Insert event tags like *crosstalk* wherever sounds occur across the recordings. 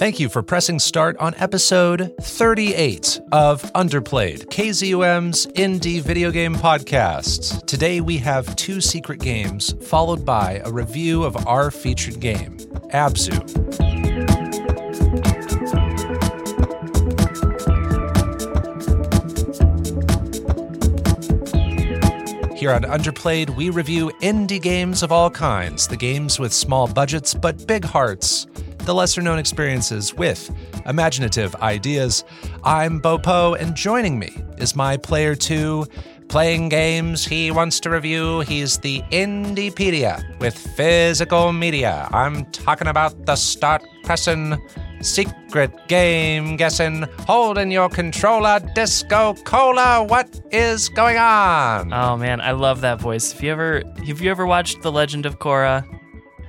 Thank you for pressing start on episode 38 of Underplayed, KZUM's indie video game podcast. Today we have two secret games, followed by a review of our featured game, Abzu. Here on Underplayed, we review indie games of all kinds, the games with small budgets but big hearts, the lesser known experiences with imaginative ideas. I'm Bopo, and joining me is my player two, playing games he wants to review. He's the Indiepedia with physical media. I'm talking about the start pressing secret game guessing, holding your controller, disco cola. What is going on? Oh man, I love that voice. Have you ever have you ever watched The Legend of Korra?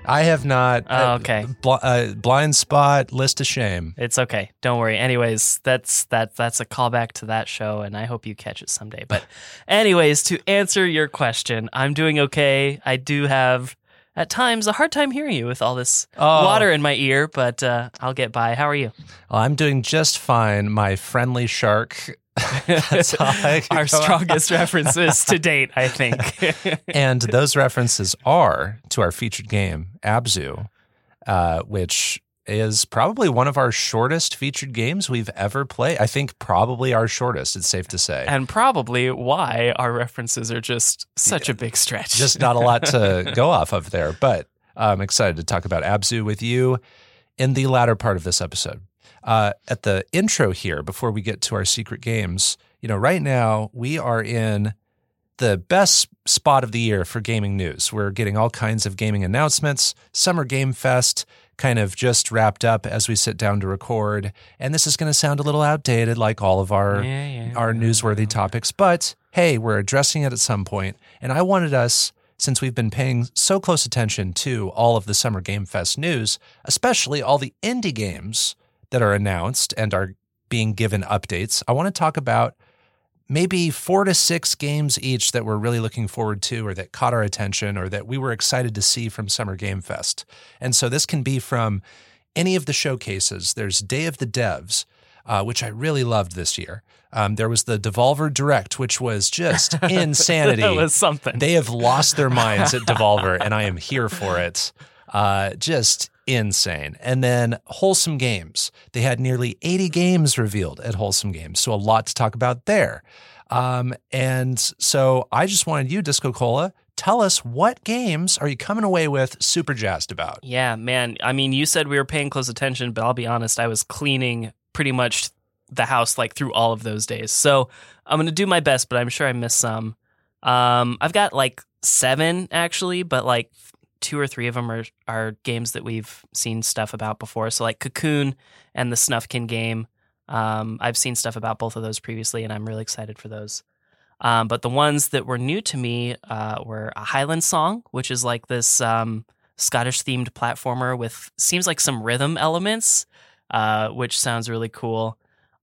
I have not. Oh, okay. Bl- uh, blind spot, list of shame. It's okay. Don't worry. Anyways, that's that that's a callback to that show and I hope you catch it someday. But *laughs* anyways, to answer your question, I'm doing okay. I do have at times a hard time hearing you with all this Oh. water in my ear, but uh, I'll get by. How are you? Well, I'm doing just fine. My friendly shark. *laughs* That's *laughs* Our strongest references to date, I think. *laughs* and those references are to our featured game, Abzu, uh, which is probably one of our shortest featured games we've ever played. I think probably our shortest, it's safe to say. and probably why our references are just such a big stretch. Just not a lot to go off of there, but I'm excited to talk about Abzu with you in the latter part of this episode. Uh, at the intro here, before we get to our secret games, you know, right now we are in the best spot of the year for gaming news. We're getting all kinds of gaming announcements. Summer Game Fest kind of just wrapped up as we sit down to record, and this is going to sound a little outdated, like all of our Yeah, yeah. our newsworthy topics. But hey, we're addressing it at some point, and I wanted us. Since we've been paying so close attention to all of the Summer Game Fest news, especially all the indie games that are announced and are being given updates, I want to talk about maybe four to six games each that we're really looking forward to or that caught our attention or that we were excited to see from Summer Game Fest. And so this can be from any of the showcases. There's Day of the Devs, uh, which I really loved this year. Um, there was the Devolver Direct, which was just insanity. *laughs* that was something. They have lost their minds at *laughs* Devolver, and I am here for it. Uh, just insane. And then Wholesome Games. They had nearly 80 games revealed at Wholesome Games, so a lot to talk about there. Um, and so I just wanted you, Disco Cola, tell us what games are you coming away with super jazzed about? Yeah, man. I mean, you said we were paying close attention, but I'll be honest, I was cleaning pretty much the house like through all of those days. So I'm going to do my best, but I'm sure I missed some. Um, I've got like seven actually, but like two or three of them are, are games that we've seen stuff about before. So like Cocoon and the Snufkin game. Um, I've seen stuff about both of those previously, and I'm really excited for those. Um, but the ones that were new to me uh, were a Highland Song, which is like this um, Scottish themed platformer with seems like some rhythm elements, uh, which sounds really cool.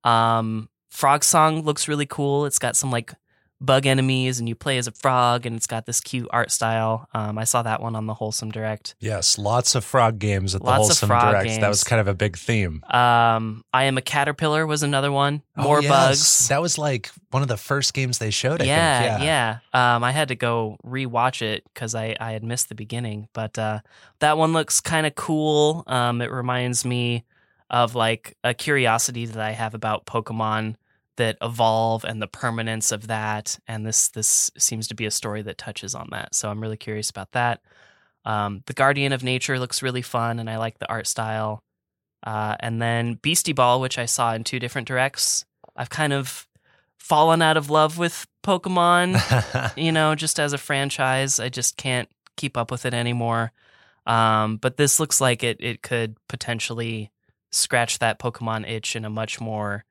Um, Frog Song looks really cool. It's got some like bug enemies, and you play as a frog, and it's got this cute art style. Um, I saw that one on the Wholesome Direct. Yes, lots of frog games at the Lots of Wholesome Direct. That was kind of a big theme. Um, I am a caterpillar was another one. Oh, More yes. bugs. That was like one of the first games they showed, I yeah, think. yeah. Um, I had to go rewatch it because I, I had missed the beginning, but uh, that one looks kind of cool. Um, it reminds me of like a curiosity that I have about Pokemon that evolve and the permanence of that, and this this seems to be a story that touches on that. So I'm really curious about that. Um, the Guardian of Nature looks really fun, and I like the art style. Uh, and then Beastie Ball, which I saw in two different directs. I've kind of fallen out of love with Pokemon, *laughs* you know, just as a franchise. I just can't keep up with it anymore. Um, but this looks like it it could potentially scratch that Pokemon itch in a much more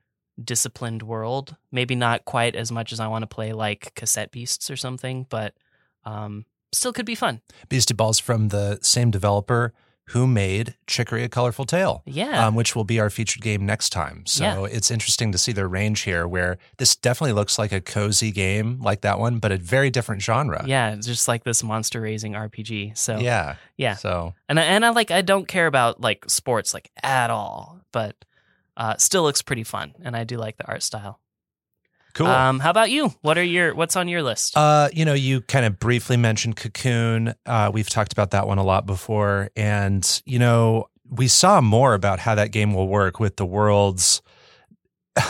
disciplined world. Maybe not quite as much as I want to play like Cassette Beasts or something, but um, still could be fun. Beastie Ball's from the same developer who made Chicory A Colorful Tale. Yeah. Um, which will be our featured game next time. So Yeah. it's interesting to see their range here, where this definitely looks like a cozy game like that one, but a very different genre. yeah, it's just like this monster raising RPG. So Yeah. yeah. So And I, and I like I don't care about like sports like at all. but uh, still looks pretty fun, and I do like the art style. Cool. Um, how about you? What are your what's on your list? Uh, you know, you kind of briefly mentioned Cocoon. Uh, we've talked about that one a lot before, and you know, we saw more about how that game will work with the worlds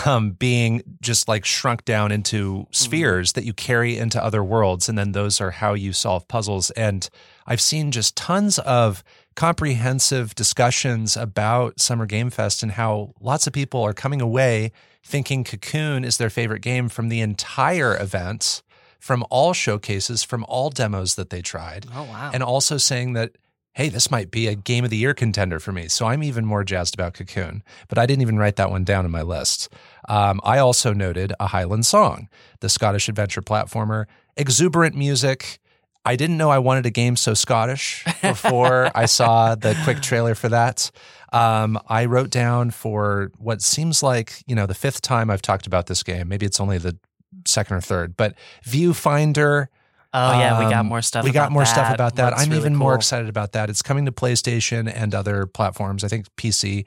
um, being just like shrunk down into spheres that you carry into other worlds, and then those are how you solve puzzles. And I've seen just tons of comprehensive discussions about Summer Game Fest and how lots of people are coming away thinking Cocoon is their favorite game from the entire event, from all showcases, from all demos that they tried, oh wow! and also saying that hey, this might be a game of the year contender for me. So I'm even more jazzed about Cocoon, but I didn't even write that one down in my list. Um, I also noted a Highland Song, the Scottish adventure platformer, exuberant music. I didn't know I wanted a game so Scottish before I *laughs* saw the quick trailer for that. Um, I wrote down for what seems like, you know, the fifth time I've talked about this game. Maybe it's only the second or third, but Viewfinder. oh yeah, we got um, more stuff. We got about more stuff that. about that. Looks I'm really even more excited about that. It's coming to PlayStation and other platforms. I think PC.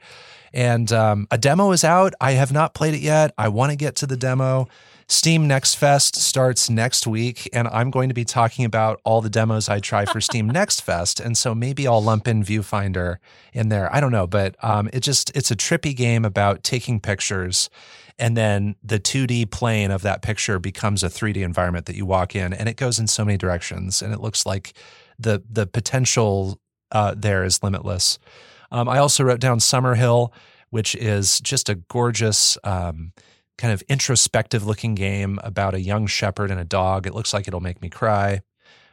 And um, a demo is out. I have not played it yet. I want to get to the demo. Steam Next Fest starts next week, and I'm going to be talking about all the demos I try for Steam *laughs* Next Fest. And so maybe I'll lump in Viewfinder in there. I don't know, but um, it just it's a trippy game about taking pictures and then the 2D plane of that picture becomes a 3D environment that you walk in, and it goes in so many directions, and it looks like the the potential uh, there is limitless. Um, I also wrote down Summerhill, which is just a gorgeous. Um, kind of introspective looking game about a young shepherd and a dog. It looks like it'll make me cry.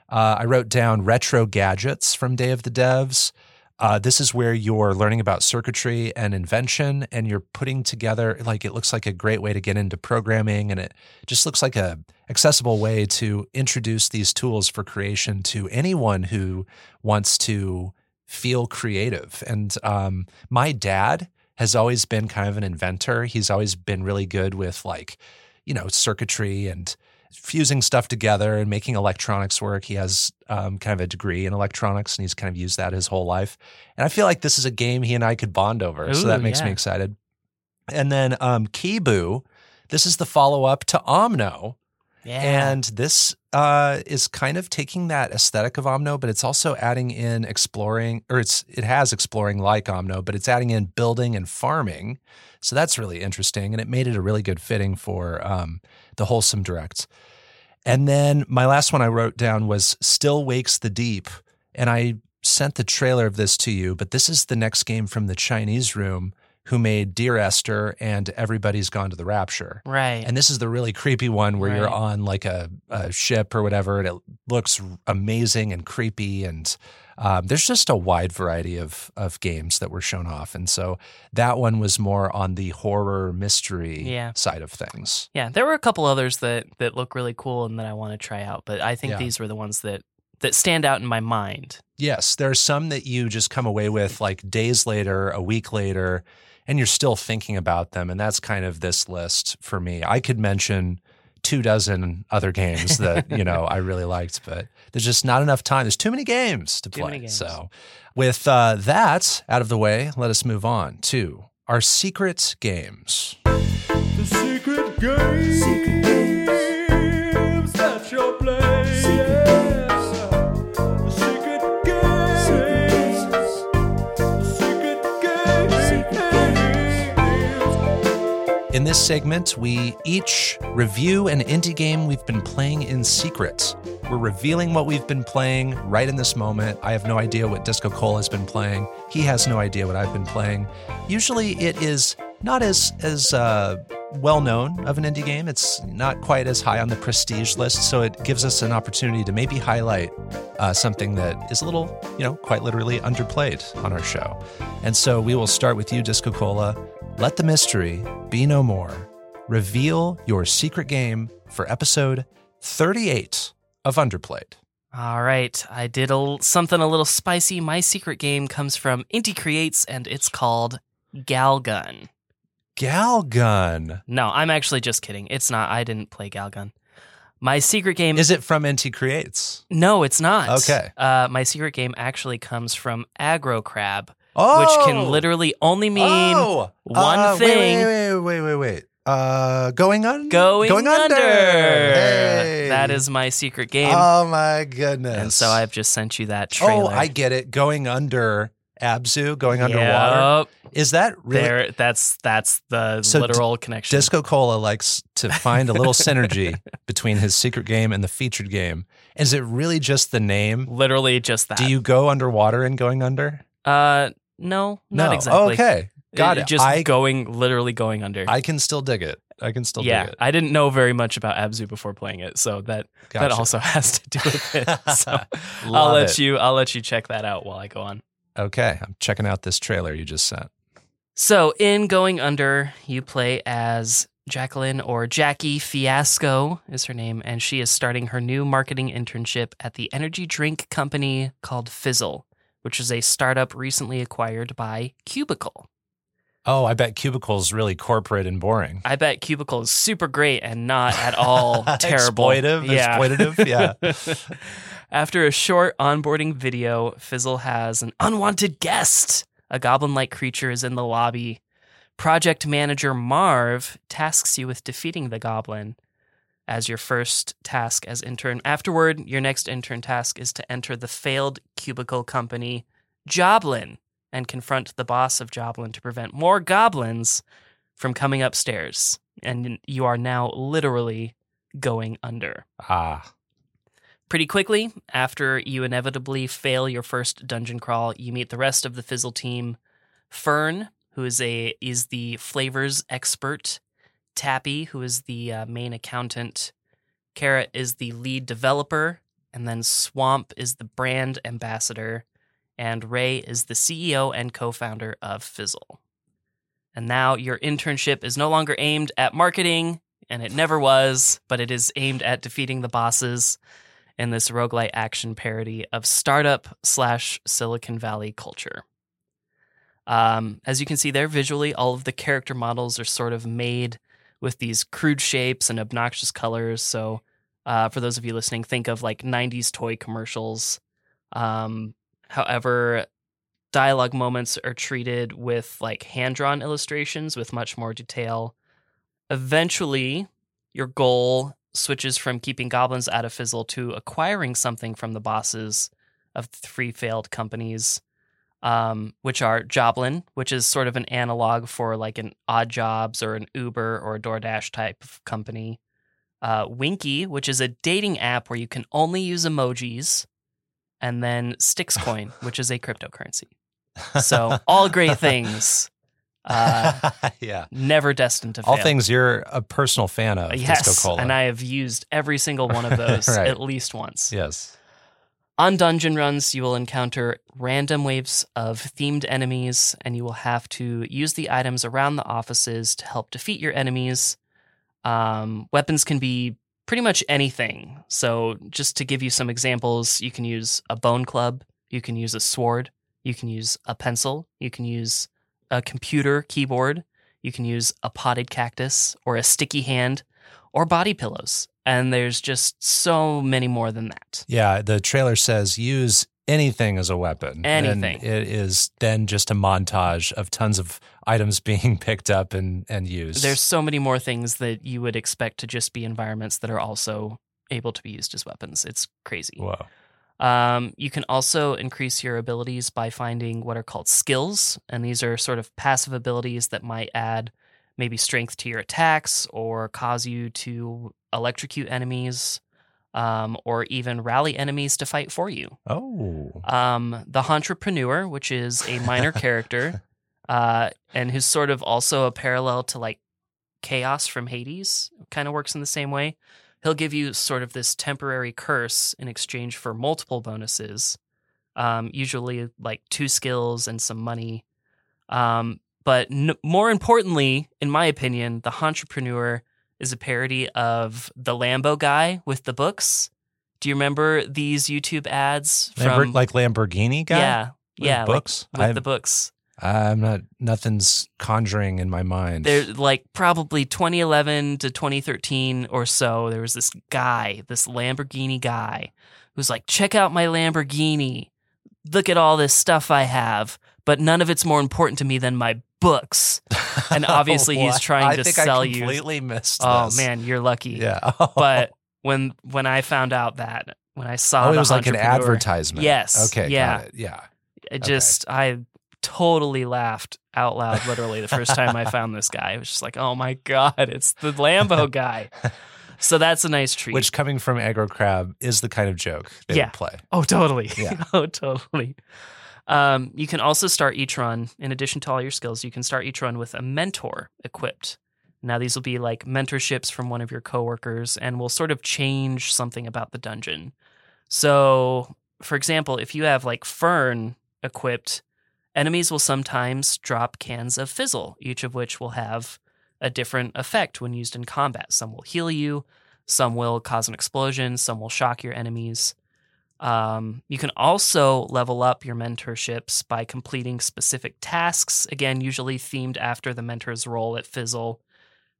Uh, I wrote down retro gadgets from Day of the Devs. Uh, this is where you're learning about circuitry and invention, and you're putting together like it looks like a great way to get into programming, and it just looks like a accessible way to introduce these tools for creation to anyone who wants to feel creative. And um, my dad has always been kind of an inventor. He's always been really good with like, you know, circuitry and fusing stuff together and making electronics work. He has um, kind of a degree in electronics and he's kind of used that his whole life. And I feel like this is a game he and I could bond over. so that makes me excited. And then um, Kibu, this is the follow up to Omno. Yeah. And this uh, is kind of taking that aesthetic of Omno, but it's also adding in exploring, or it's it has exploring like Omno, but it's adding in building and farming. So that's really interesting, and it made it a really good fitting for um, the wholesome direct. And then my last one I wrote down was "Still Wakes the Deep," and I sent the trailer of this to you. But this is the next game from the Chinese Room, who made Dear Esther and Everybody's Gone to the Rapture. right. And this is the really creepy one where you're on like a, a ship or whatever, and it looks amazing and creepy. And um, there's just a wide variety of of games that were shown off, and so that one was more on the horror mystery Yeah. side of things. yeah, there were a couple others that that look really cool and that I want to try out, but I think Yeah. these were the ones that that stand out in my mind. Yes, there are some that you just come away with like days later, a week later, and you're still thinking about them. And that's kind of this list for me. I could mention two dozen other games that, *laughs* you know, I really liked, but there's just not enough time. There's too many games to Too play. games. So, with uh, that out of the way, let us move on to our secret games. The secret games. Secret In this segment, we each review an indie game we've been playing in secret. We're revealing what we've been playing right in this moment. I have no idea what Disco Cole has been playing. He has no idea what I've been playing. Usually, it is not as as uh, well known of an indie game. It's not quite as high on the prestige list, so it gives us an opportunity to maybe highlight uh, something that is a little, you know, quite literally underplayed on our show. And so we will start with you, Disco Cola. Let the mystery be no more. Reveal your secret game for episode 38 of Underplayed. All right, I did a, l- something a little spicy. My secret game comes from Inti Creates, and it's called Galgun. Galgun. No, I'm actually just kidding. It's not. I didn't play Galgun. My secret game Is it from Inti Creates? no, it's not. Okay. Uh, my secret game actually comes from Aggro Crab. Oh, which can literally only mean oh, one uh, thing. Wait, wait, wait, wait, wait. Uh, going under. going, going under. Hey. That is my secret game. Oh my goodness. and so I've just sent you that trailer. Oh, I get it. Going under Abzu, going underwater. Yep. Is that really? There, that's that's the So literal connection. Disco Cola likes to find a little *laughs* synergy between his secret game and the featured game. Is it really just the name? Literally just that. Do you go underwater and going under? Uh, no, not no. exactly. Okay. Got it. Just I, going, literally going under. I can still dig it. I can still yeah, dig it. I didn't know very much about Abzu before playing it, so that that also *laughs* has to do with it. *laughs* So I'll let it. you. I'll let you check that out while I go on. Okay. I'm checking out this trailer you just sent. So in Going Under, you play as Jacqueline or Jackie Fiasco is her name, and she is starting her new marketing internship at the energy drink company called Fizzle, which is a startup recently acquired by Cubicle. Oh, I bet Cubicle's really corporate and boring. I bet Cubicle is super great and not at all *laughs* terrible. Exploitive, exploitative, yeah. *laughs* After a short onboarding video, Fizzle has an unwanted guest. A goblin like creature is in the lobby. Project manager Marv tasks you with defeating the goblin as your first task as intern. Afterward, your next intern task is to enter the failed cubicle company, Joblin, and confront the boss of Joblin to prevent more goblins from coming upstairs. And you are now literally going under. Ah. Pretty quickly, after you inevitably fail your first dungeon crawl, you meet the rest of the Fizzle team. Fern, who is a is the flavors expert. Tappy, who is the uh, main accountant. Kara is the lead developer, and then Swamp is the brand ambassador, and Ray is the CEO and co-founder of Fizzle. And now your internship is no longer aimed at marketing, and it never was, but it is aimed at defeating the bosses in this roguelite action parody of startup slash Silicon Valley culture. Um, as you can see there, visually, all of the character models are sort of made with these crude shapes and obnoxious colors. So, uh, for those of you listening, think of like 90s toy commercials. Um, however, dialogue moments are treated with like hand drawn illustrations with much more detail. Eventually, your goal switches from keeping goblins out of Fizzle to acquiring something from the bosses of three failed companies, um, which are Joblin, which is sort of an analog for like an Odd Jobs or an Uber or a DoorDash type of company. Uh, Winky, which is a dating app where you can only use emojis, and then Styxcoin, *laughs* which is a cryptocurrency. So all great things, *laughs* uh, yeah. never destined to fail. All things you're a personal fan of. yes, Disco Cola. and I have used every single one of *laughs* those Right. at least once. Yes. On dungeon runs, you will encounter random waves of themed enemies, and you will have to use the items around the offices to help defeat your enemies. Um, weapons can be pretty much anything. So, just to give you some examples, you can use a bone club, you can use a sword, you can use a pencil, you can use a computer keyboard, you can use a potted cactus or a sticky hand or body pillows. And there's just so many more than that. Yeah. The trailer says use anything as a weapon. Anything. And it is then just a montage of tons of items *laughs* being picked up and, and used. There's so many more things that you would expect to just be environments that are also able to be used as weapons. It's crazy. Whoa. Um, you can also increase your abilities by finding what are called skills, and these are sort of passive abilities that might add maybe strength to your attacks or cause you to electrocute enemies, um, or even rally enemies to fight for you. Oh. Um, the entrepreneur, which is a minor character, *laughs* uh, and who's sort of also a parallel to like Chaos from Hades, kind of works in the same way. He'll give you sort of this temporary curse in exchange for multiple bonuses, um, usually like two skills and some money. Um, but n- more importantly, in my opinion, the entrepreneur is a parody of the Lambo guy with the books. Do you remember these YouTube ads Lambert, from like Lamborghini guy? yeah, With yeah, like books? with I'm- the books. I'm not, nothing's conjuring in my mind. They're like probably 2011 to 2013 or so. There was this guy, this Lamborghini guy, who's like, check out my Lamborghini. look at all this stuff I have, but none of it's more important to me than my books. *laughs* And obviously oh, he's What? trying I to sell I you- completely missed Oh this. man, you're lucky. Yeah. But *laughs* when when I found out that when I saw oh, it was like an advertisement. Yes. Okay. Yeah. Got it. Yeah. It just I totally laughed out loud literally the first time I *laughs* found this guy. It was just like, "Oh my god, it's the Lambo guy." So that's a nice treat. Which coming from Aggro Crab is the kind of joke they Yeah. would play. Oh, totally. Yeah. oh, totally. Um, you can also start each run, in addition to all your skills, you can start each run with a mentor equipped. Now, these will be like mentorships from one of your coworkers and will sort of change something about the dungeon. So, for example, if you have like Fern equipped, enemies will sometimes drop cans of fizzle, each of which will have a different effect when used in combat. Some will heal you, some will cause an explosion, some will shock your enemies. Um, you can also level up your mentorships by completing specific tasks, again, usually themed after the mentor's role at Fizzle.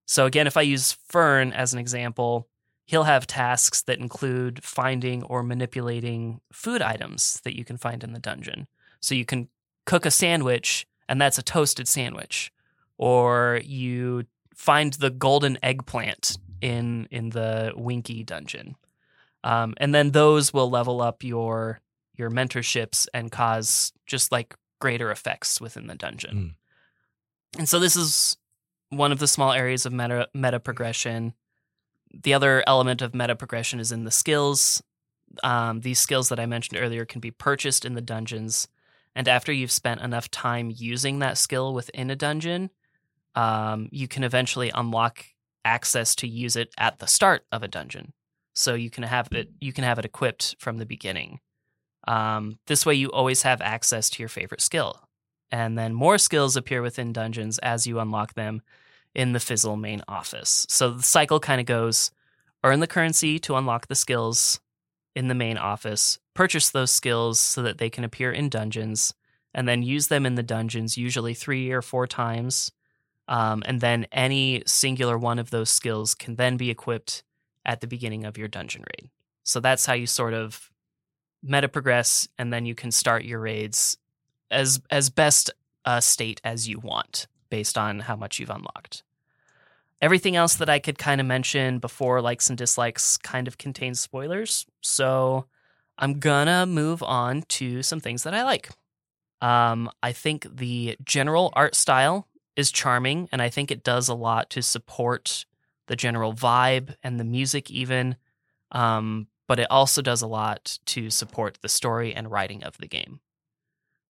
So, again, if I use Fern as an example, he'll have tasks that include finding or manipulating food items that you can find in the dungeon. So, you can cook a sandwich, and that's a toasted sandwich, or you find the golden eggplant in in the Winky dungeon um, and then those will level up your your mentorships and cause just like greater effects within the dungeon. And so this is one of the small areas of meta meta progression. The other element of meta progression is in the skills. Um, these skills that I mentioned earlier can be purchased in the dungeons, and after you've spent enough time using that skill within a dungeon, um, you can eventually unlock access to use it at the start of a dungeon so you can have it you can have it equipped from the beginning. Um, this way you always have access to your favorite skill and then more skills appear within dungeons as you unlock them in the fizzle main office. So the cycle kind of goes earn the currency to unlock the skills in the main office purchase those skills so that they can appear in dungeons and then use them in the dungeons usually three or four times um, and then any singular one of those skills can then be equipped at the beginning of your dungeon raid. So that's how you sort of meta progress, and then you can start your raids as as best a state as you want based on how much you've unlocked. Everything else that I could kind of mention before likes and dislikes kind of contains spoilers. So I'm gonna move on to some things that I like. Um, I think the general art style is charming, and I think it does a lot to support the general vibe and the music, even. Um, but it also does a lot to support the story and writing of the game.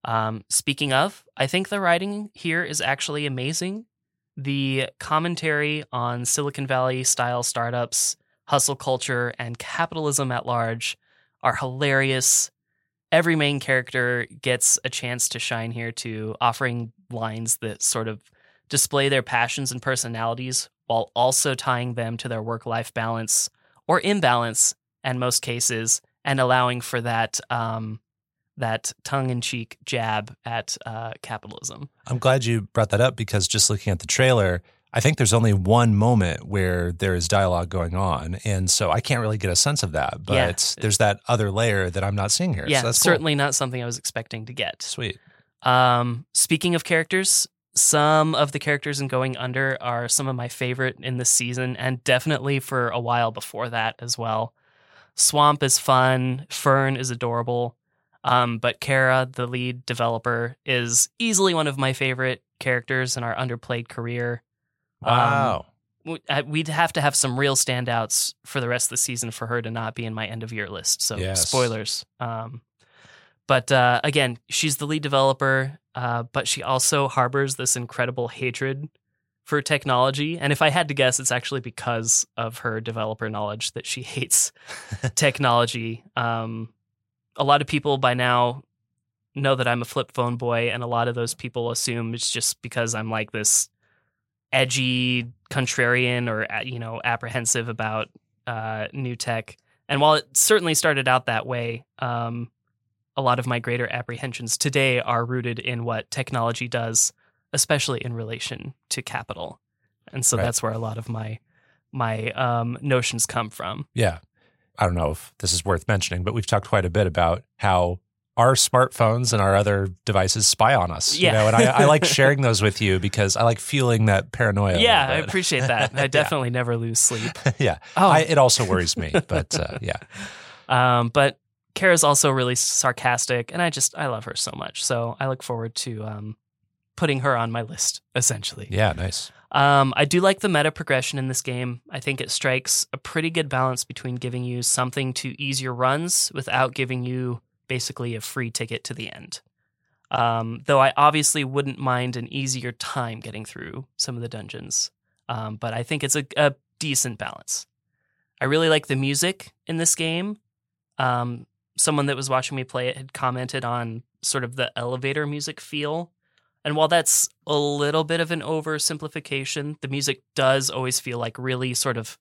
Um, speaking of, I think the writing here is actually amazing. The commentary on Silicon Valley style startups, hustle culture, and capitalism at large are hilarious. Every main character gets a chance to shine here too, offering lines that sort of display their passions and personalities while also tying them to their work life balance or imbalance in most cases and allowing for that um, that tongue in cheek jab at uh, capitalism. I'm glad you brought that up because just looking at the trailer, I think there's only one moment where there is dialogue going on. And so I can't really get a sense of that. But Yeah. there's that other layer that I'm not seeing here. yeah, so that's cool. certainly not something I was expecting to get. sweet. Um, speaking of characters, some of the characters in Going Under are some of my favorite in this season, and definitely for a while before that as well. Swamp is fun. Fern is adorable. Um, but Kara, the lead developer, is easily one of my favorite characters in our underplayed career. Um, Wow. I- We'd have to have some real standouts for the rest of the season for her to not be in my end of year list. So Yes. spoilers. Um, but uh, again, she's the lead developer, uh, but she also harbors this incredible hatred for technology. And if I had to guess, it's actually because of her developer knowledge that she *laughs* hates *laughs* technology. Um, a lot of people by now know that I'm a flip phone boy, and a lot of those people assume it's just because I'm like this edgy contrarian or uh, you know apprehensive about uh, new tech. And while it certainly started out that way, um, a lot of my greater apprehensions today are rooted in what technology does, especially in relation to capital. And so Right. that's where a lot of my my um, notions come from. Yeah. I don't know if this is worth mentioning, but we've talked quite a bit about how our smartphones and our other devices spy on us. Yeah. You know, and I, I like sharing those with you because I like feeling that paranoia. yeah, I appreciate that. *laughs* I definitely never lose sleep. *laughs* yeah. Oh. I, it also worries me, but uh, yeah. *laughs* Um, but Kara's also really sarcastic, and I just I love her so much. So I look forward to um, putting her on my list. Essentially, Yeah, nice. um, I do like the meta progression in this game. I think it strikes a pretty good balance between giving you something to ease your runs without giving you basically a free ticket to the end. Um, though I obviously wouldn't mind an easier time getting through some of the dungeons, um, but I think it's a, a decent balance. I really like the music in this game. Um, someone that was watching me play it had commented on sort of the elevator music feel. And while that's a little bit of an oversimplification, the music does always feel like really sort of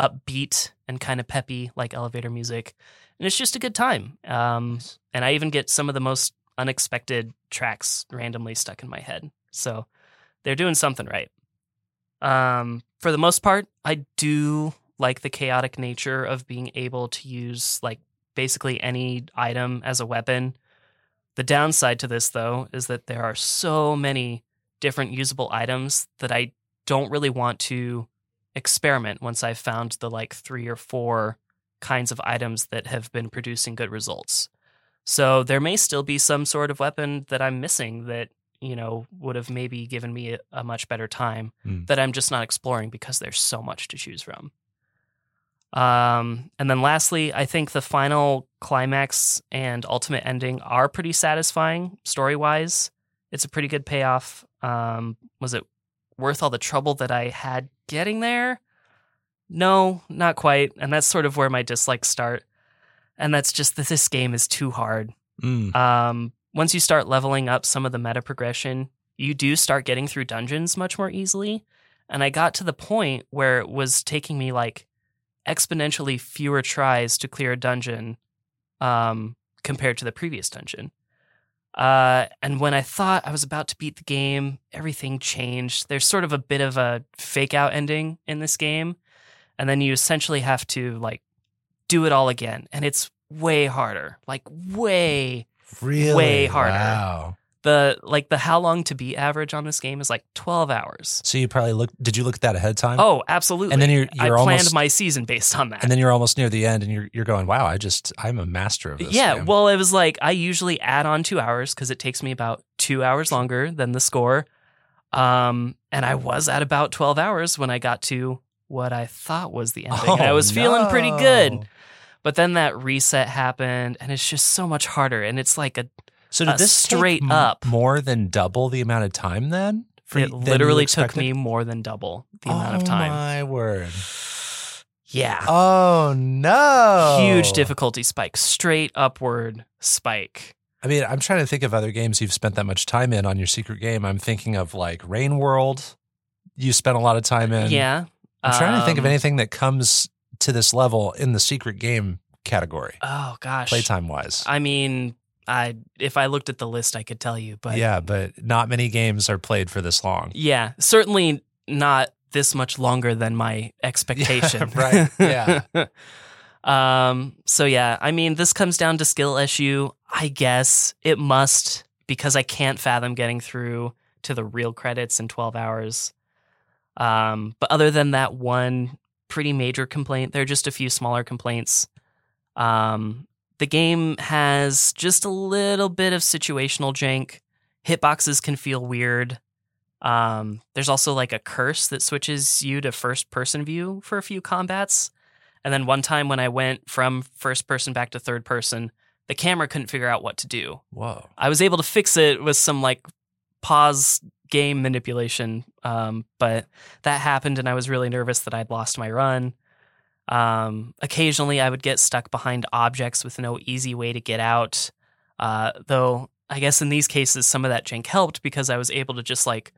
upbeat and kind of peppy, like elevator music. And it's just a good time. Um, and I even get some of the most unexpected tracks randomly stuck in my head. So they're doing something right. Um, for the most part, I do like the chaotic nature of being able to use like basically any item as a weapon. The downside to this, though, is that there are so many different usable items that I don't really want to experiment once I've found the like three or four kinds of items that have been producing good results. So there may still be some sort of weapon that I'm missing that, you know, would have maybe given me a, a much better time Hmm. that I'm just not exploring because there's so much to choose from. Um, and then lastly, I think the final climax and ultimate ending are pretty satisfying story wise. It's a pretty good payoff. Um, was it worth all the trouble that I had getting there? No, not quite. And that's sort of where my dislikes start. And that's just that this game is too hard. Mm. Um, once you start leveling up some of the meta progression, you do start getting through dungeons much more easily. And I got to the point where it was taking me like exponentially fewer tries to clear a dungeon um, compared to the previous dungeon. Uh, and when I thought I was about to beat the game, everything changed. There's sort of a bit of a fake out ending in this game. And then you essentially have to like do it all again. And it's way harder, like way Really? way harder. Wow. The like the how long to be average on this game is like 12 hours. So you probably looked. Did you look at that ahead of time? Oh, absolutely. and then you're I you're planned almost my season based on that. and then you're almost near the end, and you're you're going, wow, I just I'm a master of this. yeah, game." well, it was like I usually add on two hours because it takes me about two hours longer than the score. Um, and I was at about 12 hours when I got to what I thought was the ending. and I Oh, was feeling pretty good. But then that reset happened, and it's just so much harder. And it's like a So did uh, this straight up. more than double the amount of time then? For it literally took me more than double the amount oh of time. Oh my word! Yeah. Oh no! huge difficulty spike, straight upward spike. I mean, I'm trying to think of other games you've spent that much time in on your secret game. I'm thinking of like Rain World. You spent a lot of time in. yeah. I'm trying to think of Um, anything that comes to this level in the secret game category, Oh gosh. playtime wise. I mean, I if I looked at the list, I could tell you, but yeah, but not many games are played for this long. yeah, certainly not this much longer than my *laughs* expectation. *laughs* right, yeah. *laughs* um. So yeah, I mean, this comes down to skill issue. I guess it must because I can't fathom getting through to the real credits in 12 hours. Um, but other than that one pretty major complaint, there are just a few smaller complaints. Um, the game has just a little bit of situational jank. Hitboxes can feel weird. Um, there's also like a curse that switches you to first person view for a few combats. And then one time when I went from first person back to third person, the camera couldn't figure out what to do. Whoa. I was able to fix it with some like pause game manipulation, um, but that happened, and I was really nervous that I'd lost my run. Um, occasionally, I would get stuck behind objects with no easy way to get out. Uh, though I guess in these cases, some of that jank helped because I was able to just like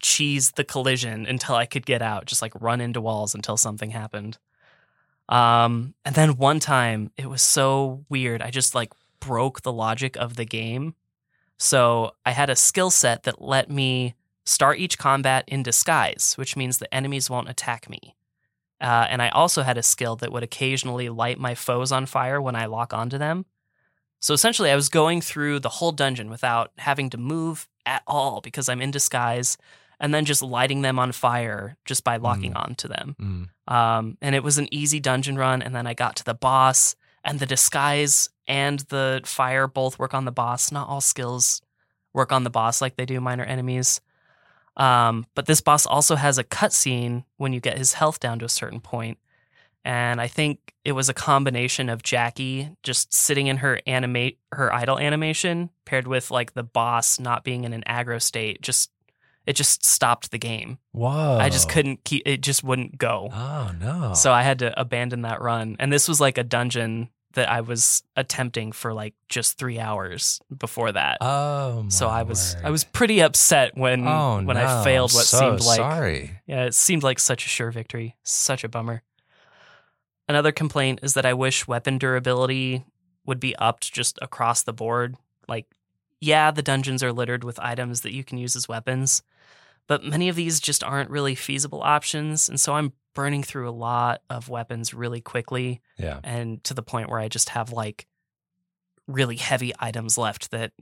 cheese the collision until I could get out, just like run into walls until something happened. Um, and then one time it was so weird. I just like broke the logic of the game. So I had a skill set that let me start each combat in disguise, which means the enemies won't attack me. Uh, and I also had a skill that would occasionally light my foes on fire when I lock onto them. So essentially, I was going through the whole dungeon without having to move at all because I'm in disguise, and then just lighting them on fire just by locking onto them. Mm. Um, and it was an easy dungeon run. And then I got to the boss, and the disguise and the fire both work on the boss. Not all skills work on the boss like they do minor enemies. Um, but this boss also has a cutscene when you get his health down to a certain point. And I think it was a combination of Jackie just sitting in her animate her idle animation paired with like the boss not being in an aggro state. Just it just stopped the game. Whoa. I just couldn't keep it just wouldn't go. Oh no. So I had to abandon that run. And this was like a dungeon that I was attempting for like just three hours before that. Oh. So I was I was pretty upset when Oh when no. I failed what so seemed like Sorry. yeah, it seemed like such a sure victory. Such a bummer. Another complaint is that I wish weapon durability would be upped just across the board. Like, yeah, the dungeons are littered with items that you can use as weapons, but many of these just aren't really feasible options. And so I'm burning through a lot of weapons really quickly Yeah. and to the point where I just have like really heavy items left that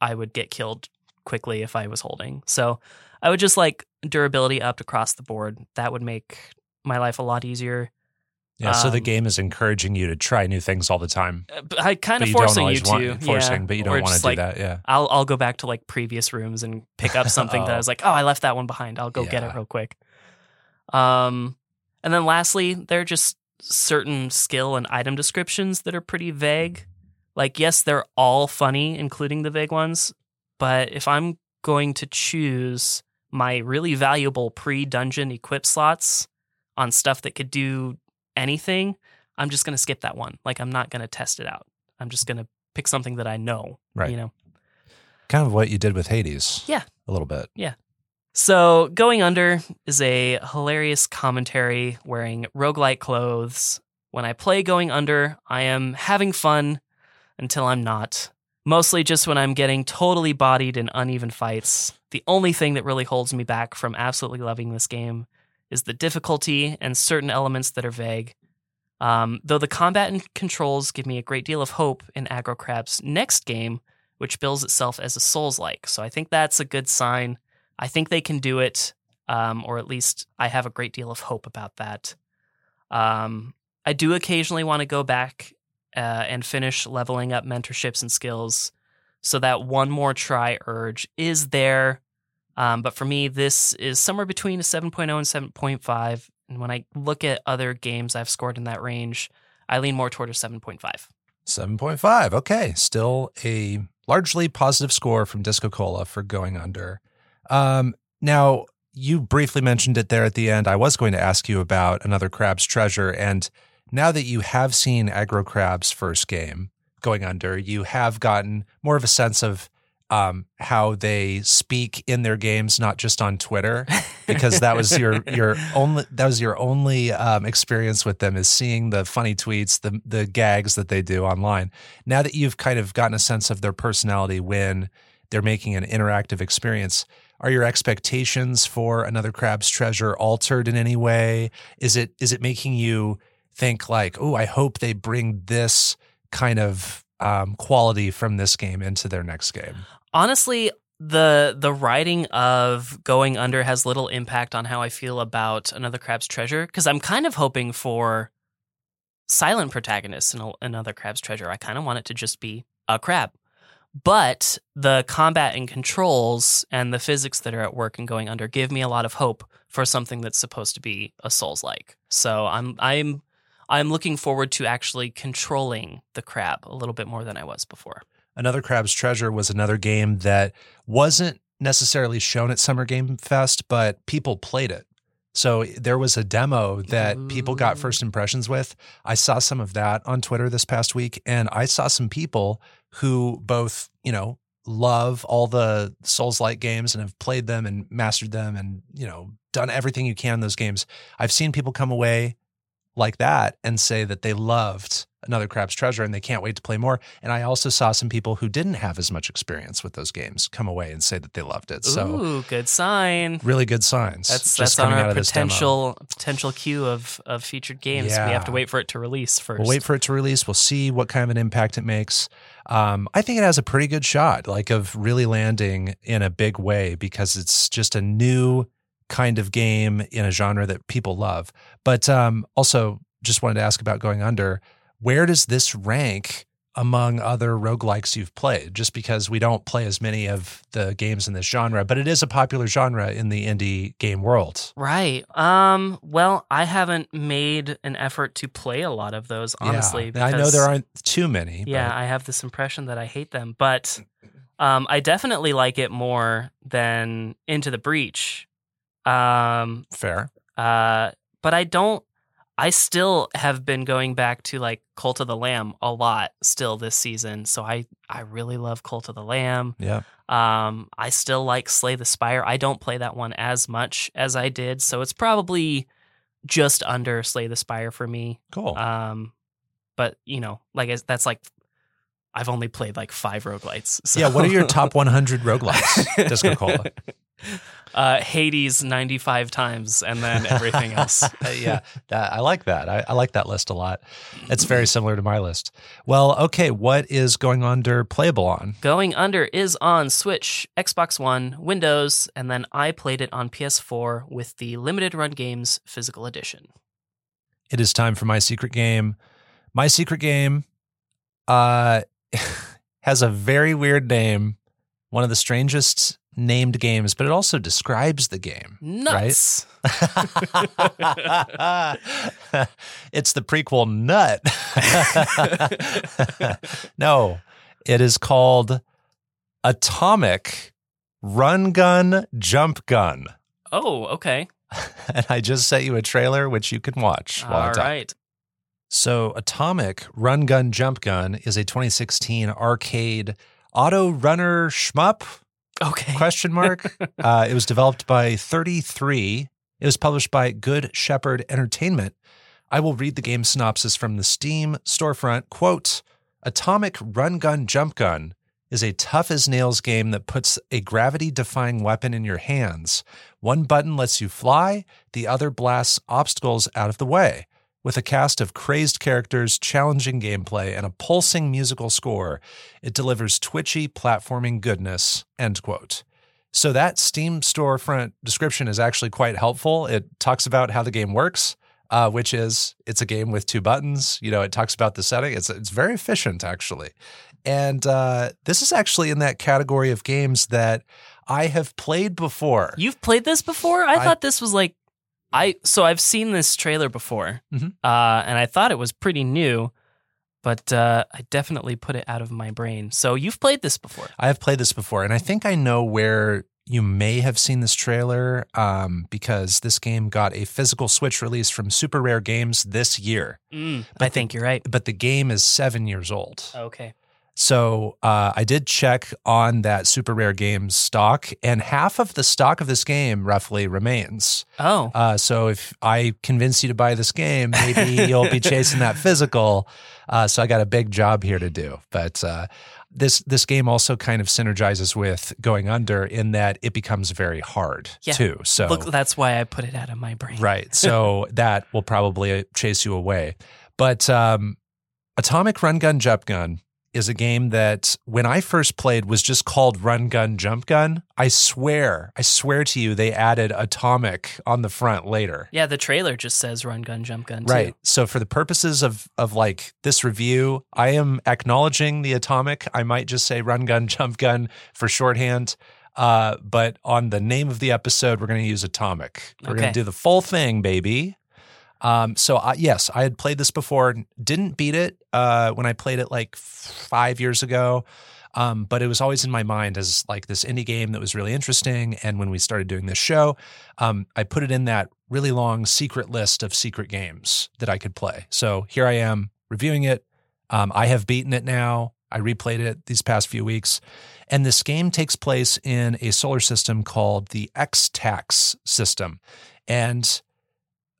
I would get killed quickly if I was holding. So I would just like durability upped across the board. That would make my life a lot easier. Yeah. so the Um, game is encouraging you to try new things all the time. Uh, I kind of forcing you always to forcing, yeah. but you don't want to do like, that. Yeah. I'll I'll go back to like previous rooms and pick up *laughs* something that I Oh. was like, oh, I left that one behind. I'll go get it real quick. Um, and then lastly, there are just certain skill and item descriptions that are pretty vague. Like, yes, they're all funny, including the vague ones. But if I'm going to choose my really valuable pre-dungeon equip slots on stuff that could do anything, I'm just going to skip that one. Like, I'm not going to test it out. I'm just going to pick something that I know. Right. You know. Kind of what you did with Hades. Yeah. A little bit. So, Going Under is a hilarious commentary wearing roguelike clothes. When I play Going Under, I am having fun until I'm not. Mostly just when I'm getting totally bodied in uneven fights. The only thing that really holds me back from absolutely loving this game is the difficulty and certain elements that are vague. Um, though the combat and controls give me a great deal of hope in Aggro Crab's next game, which bills itself as a Souls like. So I think that's a good sign. I think they can do it, um, or at least I have a great deal of hope about that. Um, I do occasionally want to go back uh, and finish leveling up mentorships and skills so that one more try urge is there. Um, but for me, this is somewhere between a 7.0 and 7.5. And when I look at other games I've scored in that range, I lean more toward a 7.5. 7.5. Okay. Still a largely positive score from Disco Cola for going under. Um, now, you briefly mentioned it there at the end. I was going to ask you about another Crab's Treasure. And now that you have seen Aggro Crab's first game going under, you have gotten more of a sense of um, how they speak in their games, not just on Twitter, because that was your *laughs* your only that was your only um, experience with them is seeing the funny tweets, the the gags that they do online. Now that you've kind of gotten a sense of their personality when they're making an interactive experience, are your expectations for another Crab's Treasure altered in any way? Is it is it making you think like, oh, I hope they bring this kind of um, quality from this game into their next game? honestly the the writing of going under has little impact on how i feel about another crab's treasure because i'm kind of hoping for silent protagonists in another crab's treasure i kind of want it to just be a crab but the combat and controls and the physics that are at work and going under give me a lot of hope for something that's supposed to be a souls like so i'm i'm i'm looking forward to actually controlling the crab a little bit more than i was before Another Crab's Treasure was another game that wasn't necessarily shown at Summer Game Fest, but people played it. So there was a demo that people got first impressions with. I saw some of that on Twitter this past week, and I saw some people who both, you know, love all the Souls like games and have played them and mastered them and, you know, done everything you can in those games. I've seen people come away like that and say that they loved another Crab's Treasure and they can't wait to play more. And I also saw some people who didn't have as much experience with those games come away and say that they loved it. So Ooh, good sign. really good signs. That's just that's on our potential potential queue of of featured games. We have to wait for it to release 1st We'll wait for it to release. We'll see what kind of an impact it makes. Um, I think it has a pretty good shot, like of really landing in a big way because it's just a new kind of game in a genre that people love. But um, also, just wanted to ask about going under. Where does this rank among other roguelikes you've played? Just because we don't play as many of the games in this genre, but it is a popular genre in the indie game world. Right. Um. Well, I haven't made an effort to play a lot of those, honestly. Yeah. I know there aren't too many. Yeah, I have this impression that I hate them, but um, I definitely like it more than Into the Breach. Um, fair. uh, but I don't. I still have been going back to like Cult of the Lamb a lot still this season. So I I really love Cult of the Lamb. Yeah. Um, I still like Slay the Spire. I don't play that one as much as I did, so it's probably just under Slay the Spire for me. Cool. Um, but you know, like that's like I've only played like five roguelites. So. yeah. What are your *laughs* top 100 roguelikes, Disco Cola? *laughs* Uh, Hades ninety five times, and then everything else. *laughs* Uh, yeah, that, I like that. I, I like that list a lot. It's very similar to my list. Well, okay, what is going under playable on? Going Under is on Switch, Xbox One, Windows, and then I played it on PS4 with the Limited Run Games Physical Edition. It is time for my secret game. My secret game uh, *laughs* has a very weird name, one of the strangest named games, but it also describes the game. Nuts. *laughs* it's the prequel Nut. *laughs* no, it is called ATOMIK Run Gun Jump Gun. Oh, okay. *laughs* And I just sent you a trailer, which you can watch All right. So, ATOMIK Run Gun Jump Gun is a 2016 arcade auto runner shmup Okay. question mark. *laughs* uh, it was developed by ThirtyThree. It was published by Good Shepherd Entertainment. I will read the game synopsis from the Steam storefront. Quote, ATOMIK Run Gun Jump Gun is a tough as nails game that puts a gravity defying weapon in your hands. One button lets you fly, the other blasts obstacles out of the way. With a cast of crazed characters, challenging gameplay, and a pulsing musical score, it delivers twitchy platforming goodness. End quote. So that Steam storefront description is actually quite helpful. It talks about how the game works, uh, which is it's a game with two buttons. You know, it talks about the setting. It's it's very efficient actually, and uh, this is actually in that category of games that I have played before. You've played this before? I, I- thought this was like I so I've seen this trailer before. Mhm. Uh and I thought it was pretty new, but uh I definitely put it out of my brain. So you've played this before. I have played this before, and I think I know where you may have seen this trailer um, because this game got a physical Switch release from Super Rare Games this year. I the- think you're right. But the game is seven years old. Okay. So uh, I did check on that Super Rare Games stock, and half of the stock of this game roughly remains. Oh. Uh, so if I convince you to buy this game, maybe you'll be *laughs* chasing that physical. Uh, so I got a big job here to do. But uh, this this game also kind of synergizes with Going Under in that it becomes very hard Yeah. too. So Look, that's why I put it out of my brain. Right. *laughs* So that will probably chase you away. But um, ATOMIK Run Gun Jump Gun is a game that when I first played was just called Run Gun Jump Gun. I swear, I swear to you, they added ATOMIK on the front later. Yeah, the trailer just says run gun jump gun too. Right. So for the purposes of of like this review, I am acknowledging the atomic. I might just say run gun jump gun for shorthand. Uh, but on the name of the episode, we're going to use atomic. We're going to do the full thing, baby. Um, so I, yes, I had played this before. Didn't beat it uh, when I played it like five years ago. Um, but it was always in my mind as like this indie game that was really interesting. And when we started doing this show, um, I put it in that really long secret list of secret games that I could play. So here I am reviewing it. Um, I have beaten it now. I replayed it these past few weeks. And this game takes place in a solar system called the X-Tax system. And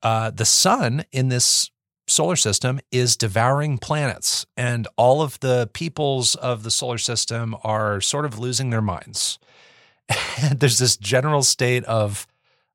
uh, the sun in this solar system is devouring planets, and all of the peoples of the solar system are sort of losing their minds. *laughs* And there's this general state of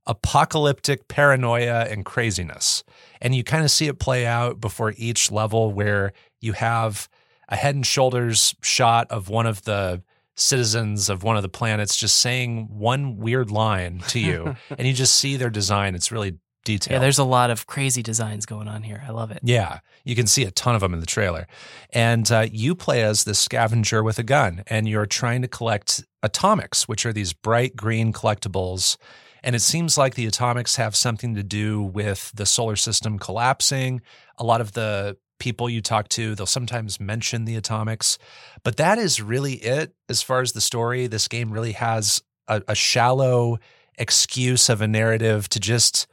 apocalyptic paranoia and craziness. And you kind of see it play out before each level where you have a head and shoulders shot of one of the citizens of one of the planets just saying one weird line to you, *laughs* and you just see their design. It's really detailed. Yeah, there's a lot of crazy designs going on here. I love it. Yeah, you can see a ton of them in the trailer. And uh, you play as this scavenger with a gun, and you're trying to collect atomics, which are these bright green collectibles. And it seems like the atomics have something to do with the solar system collapsing. A lot of the people you talk to, they'll sometimes mention the atomics, but that is really it as far as the story. This game really has a, a shallow excuse of a narrative to just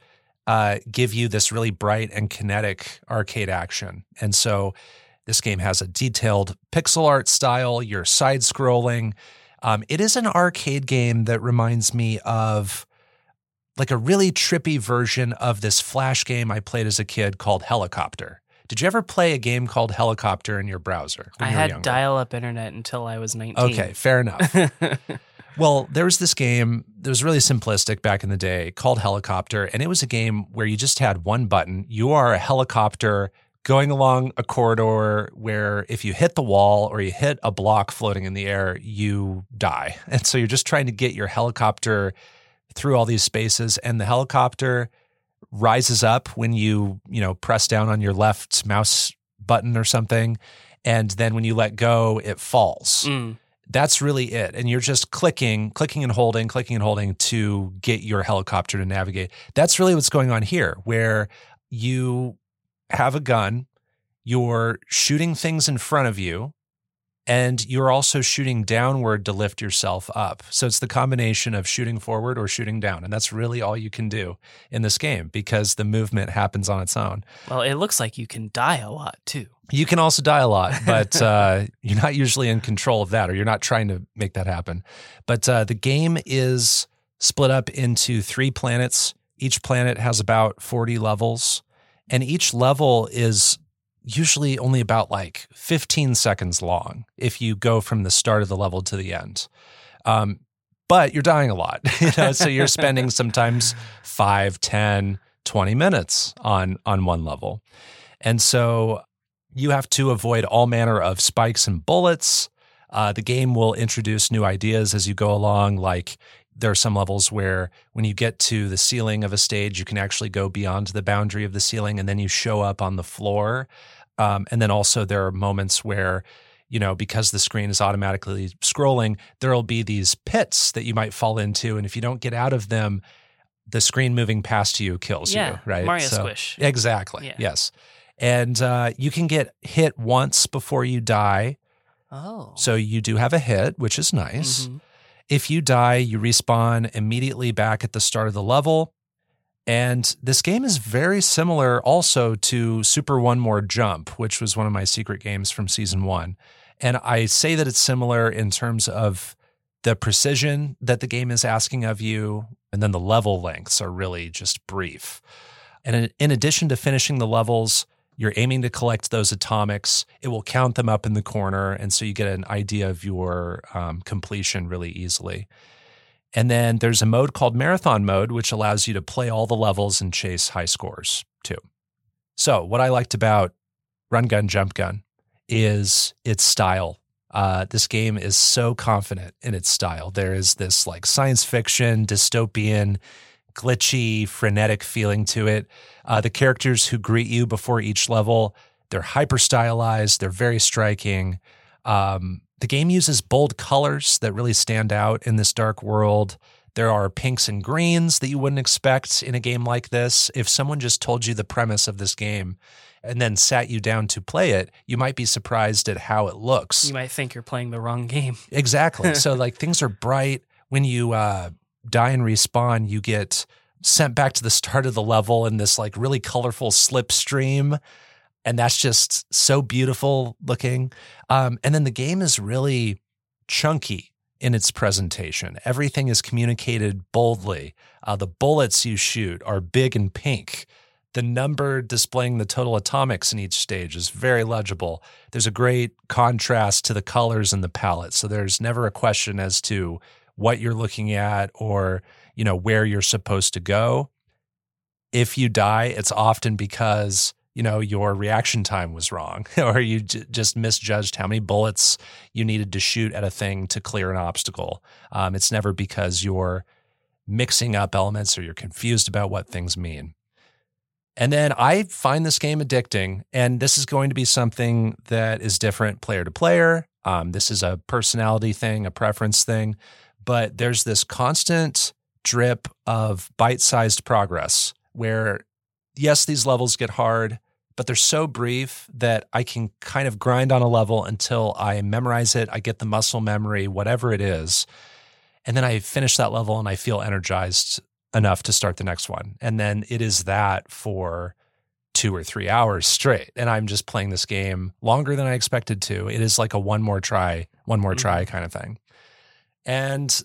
uh, give you this really bright and kinetic arcade action. And so this game has a detailed pixel art style, you're side scrolling. Um, it is an arcade game that reminds me of like a really trippy version of this flash game I played as a kid called Helicopter. Did you ever play a game called Helicopter in your browser? when I had dial up internet until I was 19. Okay, fair enough. *laughs* Well, there was this game that was really simplistic back in the day called Helicopter, and it was a game where you just had one button. You are a helicopter going along a corridor where if you hit the wall or you hit a block floating in the air, you die. *laughs* And so you're just trying to get your helicopter through all these spaces, and the helicopter rises up when you, you know, press down on your left mouse button or something. And then when you let go, it falls Mm. That's really it. And you're just clicking clicking and holding clicking and holding to get your helicopter to navigate. That's really what's going on here where you have a gun you're shooting things in front of you and you're also shooting downward to lift yourself up so it's the combination of shooting forward or shooting down and that's really all you can do in this game because the movement happens on its own Well, it looks like you can die a lot too. you can also die a lot, *laughs* but uh, you're not usually in control of that, or you're not trying to make that happen. But uh, the game is split up into three planets. Each planet has about 40 levels, and each level is usually only about like 15 seconds long if you go from the start of the level to the end. Um, but you're dying a lot, *laughs* you know, so you're spending *laughs* sometimes five, 10, 20 minutes on on one level. And so you have to avoid all manner of spikes and bullets. Uh, the game will introduce new ideas as you go along. Like there are some levels where when you get to the ceiling of a stage, you can actually go beyond the boundary of the ceiling and then you show up on the floor. Um, and then also there are moments where, you know, because the screen is automatically scrolling, there will be these pits that you might fall into. And if you don't get out of them, the screen moving past you kills yeah, you, right? Mario So- Squish. Exactly. Yeah. Yes. And uh, you can get hit once before you die. Oh. So you do have a hit, which is nice. Mhm. If you die, you respawn immediately back at the start of the level. And this game is very similar also to Super One More Jump, which was one of my secret games from season one. And I say that it's similar in terms of the precision that the game is asking of you. And then the level lengths are really just brief. And in, addition to finishing the levels, you're aiming to collect those atomics. It will count them up in the corner. And so you get an idea of your um, completion really easily. And then there's a mode called Marathon Mode, which allows you to play all the levels and chase high scores too. So, what I liked about Run Gun Jump Gun is its style. Uh, this game is so confident in its style. There is this like science fiction, dystopian, glitchy, frenetic feeling to it. Uh, the characters who greet you before each level, they're hyper stylized, they're very striking. Um, the game uses bold colors that really stand out in this dark world. There are pinks and greens that you wouldn't expect in a game like this. If someone just told you the premise of this game and then sat you down to play it, you might be surprised at how it looks. You might think you're playing the wrong game. *laughs* Exactly. *laughs* so like things are bright. When you uh, die and respawn, you get sent back to the start of the level in this like really colorful slipstream. And that's just so beautiful looking. Um, and then the game is really chunky in its presentation. Everything is communicated boldly. Uh, the bullets you shoot are big and pink. The number displaying the total atomics in each stage is very legible. There's a great contrast to the colors in the palette. So there's never a question as to what you're looking at or, you know, where you're supposed to go. If you die, it's often because you know your reaction time was wrong *laughs* or you j- just misjudged how many bullets you needed to shoot at a thing to clear an obstacle. Um, it's never because you're mixing up elements or you're confused about what things mean. And then i find this game addicting and this is going to be something that is different player to player. Um, this is a personality thing a preference thing but there's this constant drip of bite-sized progress where yes, these levels get hard, but they're so brief that I can kind of grind on a level until I memorize it, I get the muscle memory, whatever it is. And then I finish that level and I feel energized enough to start the next one. And then it is that for two or three hours straight. And I'm just playing this game longer than I expected to. It is like a one more try, one more try mm-hmm. kind of thing. And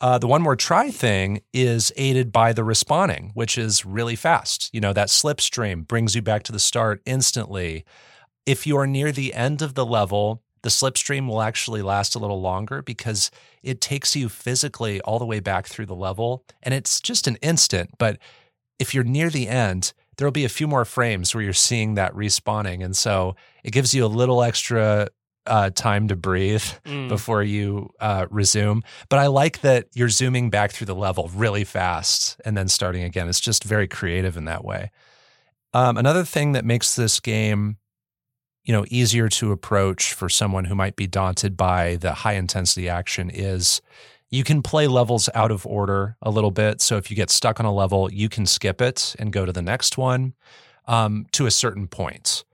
uh, the one more try thing is aided by the respawning, which is really fast. You know, that slipstream brings you back to the start instantly. If you are near the end of the level, the slipstream will actually last a little longer because it takes you physically all the way back through the level. And it's just an instant. But if you're near the end, there'll be a few more frames where you're seeing that respawning. And so it gives you a little extra uh, time to breathe Mm. before you uh, resume. But I like that you're zooming back through the level really fast and then starting again. It's just very creative in that way. Um, another thing that makes this game, you know, easier to approach for someone who might be daunted by the high intensity action is you can play levels out of order a little bit. So if you get stuck on a level, you can skip it and go to the next one um, to a certain point.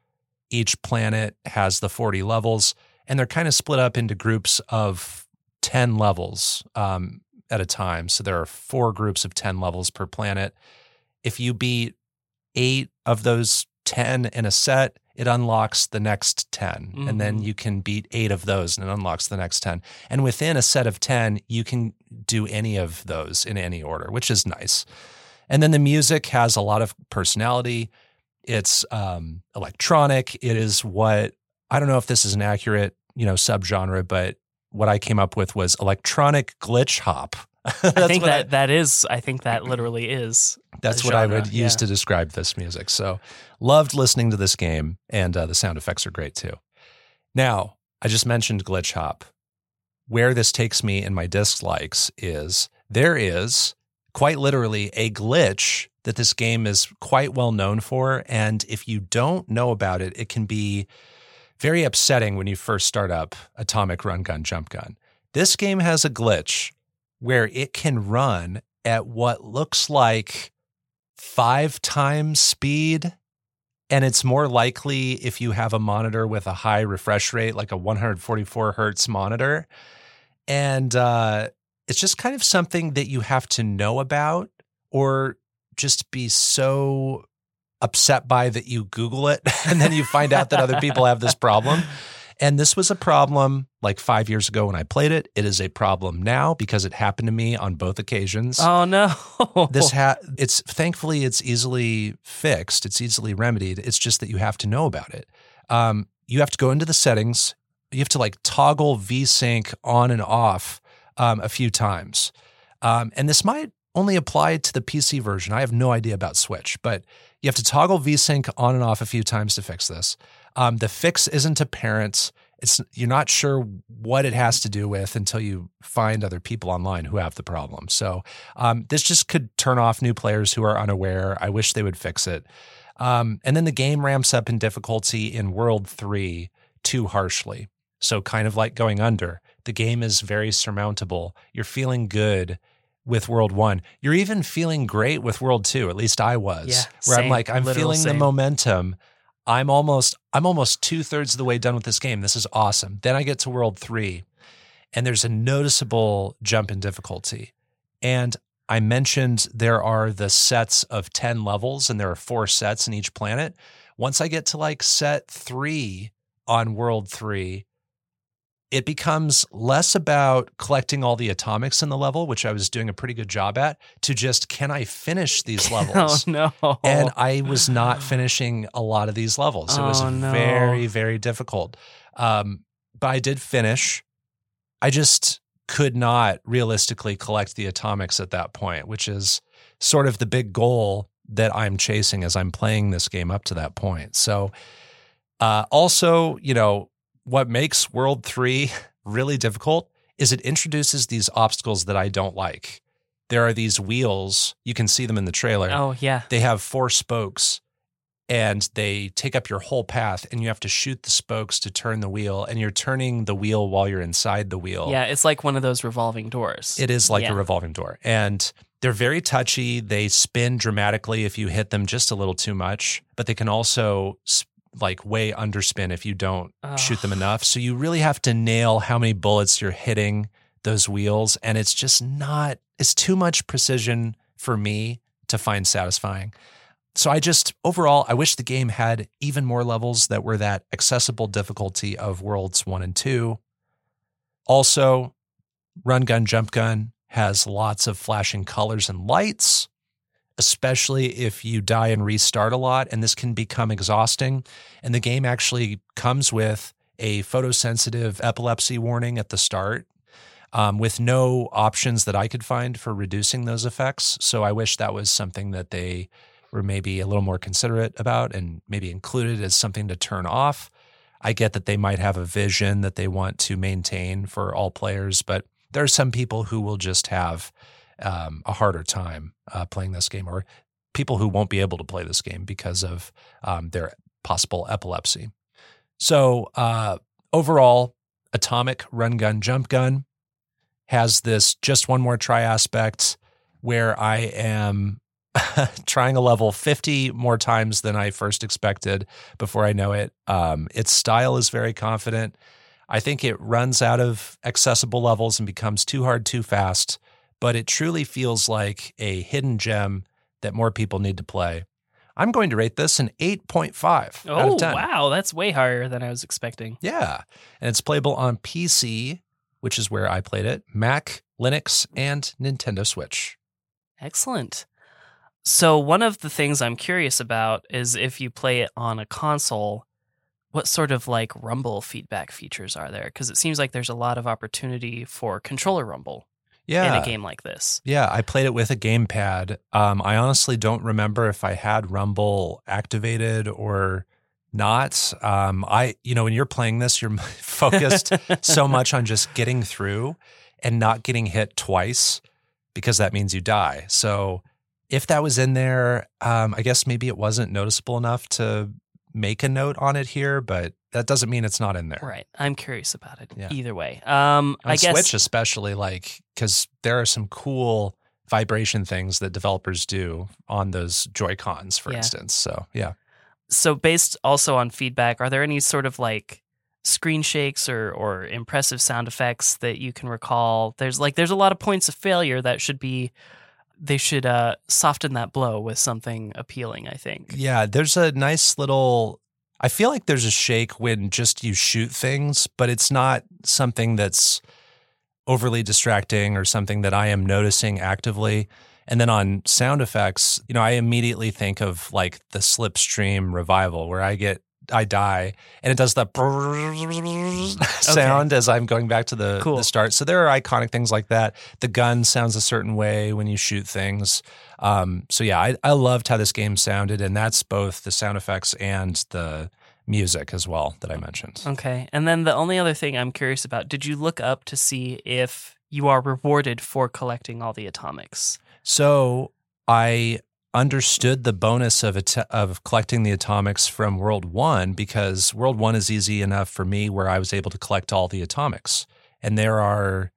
Each planet has the 40 levels, and they're kind of split up into groups of 10 levels um, at a time. So there are four groups of 10 levels per planet. If you beat eight of those 10 in a set, it unlocks the next 10. And then Mhm. you can beat eight of those and it unlocks the next 10. And within a set of 10, you can do any of those in any order, which is nice. And then the music has a lot of personality. It's um, electronic. It is what I don't know if this is an accurate, you know, subgenre, but what I came up with was electronic glitch hop. *laughs* I think that that is. I think that literally is. that's what I would use yeah. to describe this music. So loved listening to this game, and uh, the sound effects are great too. Now, I just mentioned glitch hop. Where this takes me in my dislikes is there is quite literally a glitch that this game is quite well known for. And if you don't know about it, it can be very upsetting when you first start up ATOMIK Run Gun Jump Gun. This game has a glitch where it can run at what looks like five times speed. And it's more likely if you have a monitor with a high refresh rate, like a 144 hertz monitor. And uh, it's just kind of something that you have to know about or just be so upset by that you Google it *laughs* and then you find out that other people have this problem. And this was a problem like five years ago when I played it. It is a problem now because it happened to me on both occasions. Oh no! This *laughs* ha- it's thankfully it's easily fixed. It's easily remedied. It's just that you have to know about it. Um, you have to go into the settings. You have to like toggle VSync on and off um, a few times. Um, and this might only apply to the PC version. I have no idea about Switch, but you have to toggle VSync on and off a few times to fix this. Um, the fix isn't apparent. It's you're not sure what it has to do with until you find other people online who have the problem. So um, this just could turn off new players who are unaware. I wish they would fix it. Um, and then the game ramps up in difficulty in World Three too harshly. So kind of like going under. The game is very surmountable. You're feeling good with World One. You're even feeling great with World Two. At least I was. Yeah, where I'm like, I'm feeling the momentum. I'm almost I'm almost two thirds of the way done with this game. This is awesome. Then I get to World Three, and there's a noticeable jump in difficulty. And I mentioned there are the sets of 10 levels, and there are four sets in each planet. Once I get to like set three on World Three, it becomes less about collecting all the atomics in the level, which I was doing a pretty good job at, to just can I finish these *laughs* levels? oh no! And I was not finishing a lot of these levels. It was Oh, no. very, very difficult. Um, but I did finish. I just could not realistically collect the atomics at that point, which is sort of the big goal that I'm chasing as I'm playing this game up to that point. So, uh, also, you know, what makes World 3 really difficult is it introduces these obstacles that I don't like. There are these wheels, you can see them in the trailer. Oh yeah. They have four spokes and they take up your whole path, and you have to shoot the spokes to turn the wheel, and you're turning the wheel while you're inside the wheel. Yeah, it's like one of those revolving doors. It is like Yeah. a revolving door. And they're very touchy. They spin dramatically if you hit them just a little too much, but they can also s- like way underspin if you don't shoot them enough. So you really have to nail how many bullets you're hitting those wheels. And it's just not, it's too much precision for me to find satisfying. So I just overall, I wish the game had even more levels that were that accessible difficulty of worlds one and two. Also, Run Gun Jump Gun has lots of flashing colors and lights, especially if you die and restart a lot. And this can become exhausting. And the game actually comes with a photosensitive epilepsy warning at the start. Um, with no options that I could find for reducing those effects. So I wish that was something that they were maybe a little more considerate about and maybe included as something to turn off. I get that they might have a vision that they want to maintain for all players, but there are some people who will just have um, a harder time uh, playing this game, or people who won't be able to play this game because of um, their possible epilepsy. So, uh, overall, ATOMIK Run Gun Jump Gun has this just one more try aspect where I am *laughs* trying a level 50 more times than I first expected before I know it. Um, its style is very confident. I think it runs out of accessible levels and becomes too hard too fast, but it truly feels like a hidden gem that more people need to play. I'm going to rate this an 8.5 out Oh of 10. wow, that's way higher than I was expecting. Yeah. And it's playable on PC, which is where I played it, Mac, Linux, and Nintendo Switch. Excellent. So one of the things I'm curious about is if you play it on a console, what sort of like rumble feedback features are there? Because it seems like there's a lot of opportunity for controller rumble Yeah. in a game like this. Yeah, I played it with a gamepad. Um, I honestly don't remember if I had Rumble activated or not. Um, I, you know, when you're playing this, you're *laughs* focused so *laughs* much on just getting through and not getting hit twice because that means you die. So if that was in there, um, I guess maybe it wasn't noticeable enough to make a note on it here, but that doesn't mean it's not in there. Right. I'm curious about it. Yeah. Either way. Um on I guess Switch especially like because there are some cool vibration things that developers do on those Joy Cons, for Yeah. instance. So yeah, so based also on feedback, are there any sort of like screen shakes or or impressive sound effects that you can recall? There's like there's a lot of points of failure that should be they should uh soften that blow with something appealing, I think. yeah. There's a nice little. I feel like there's a shake when just you shoot things, but it's not something that's overly distracting or something that I am noticing actively. And then on sound effects, you know, I immediately think of like the slipstream revival where I get I die and it does the *laughs* sound as I'm going back to the, Cool. the start. So there are iconic things like that. The gun sounds a certain way when you shoot things. Um, so yeah, I, I loved how this game sounded, and that's both the sound effects and the music as well that I mentioned. Okay. And then the only other thing I'm curious about, did you look up to see if you are rewarded for collecting all the atomics? So I understood the bonus of it, of collecting the atomics from World One because World One is easy enough for me where I was able to collect all the atomics, and there are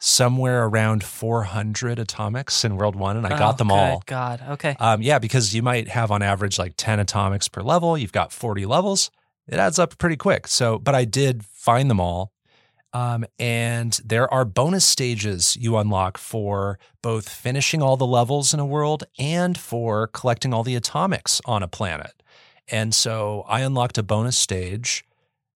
somewhere around 400 atomics in World One, and I Oh, got them all. God. Okay. Um, yeah, because you might have on average like 10 atomics per level. You've got 40 levels. It adds up pretty quick. So, but I did find them all. Um, and there are bonus stages you unlock for both finishing all the levels in a world and for collecting all the atomics on a planet. And so I unlocked a bonus stage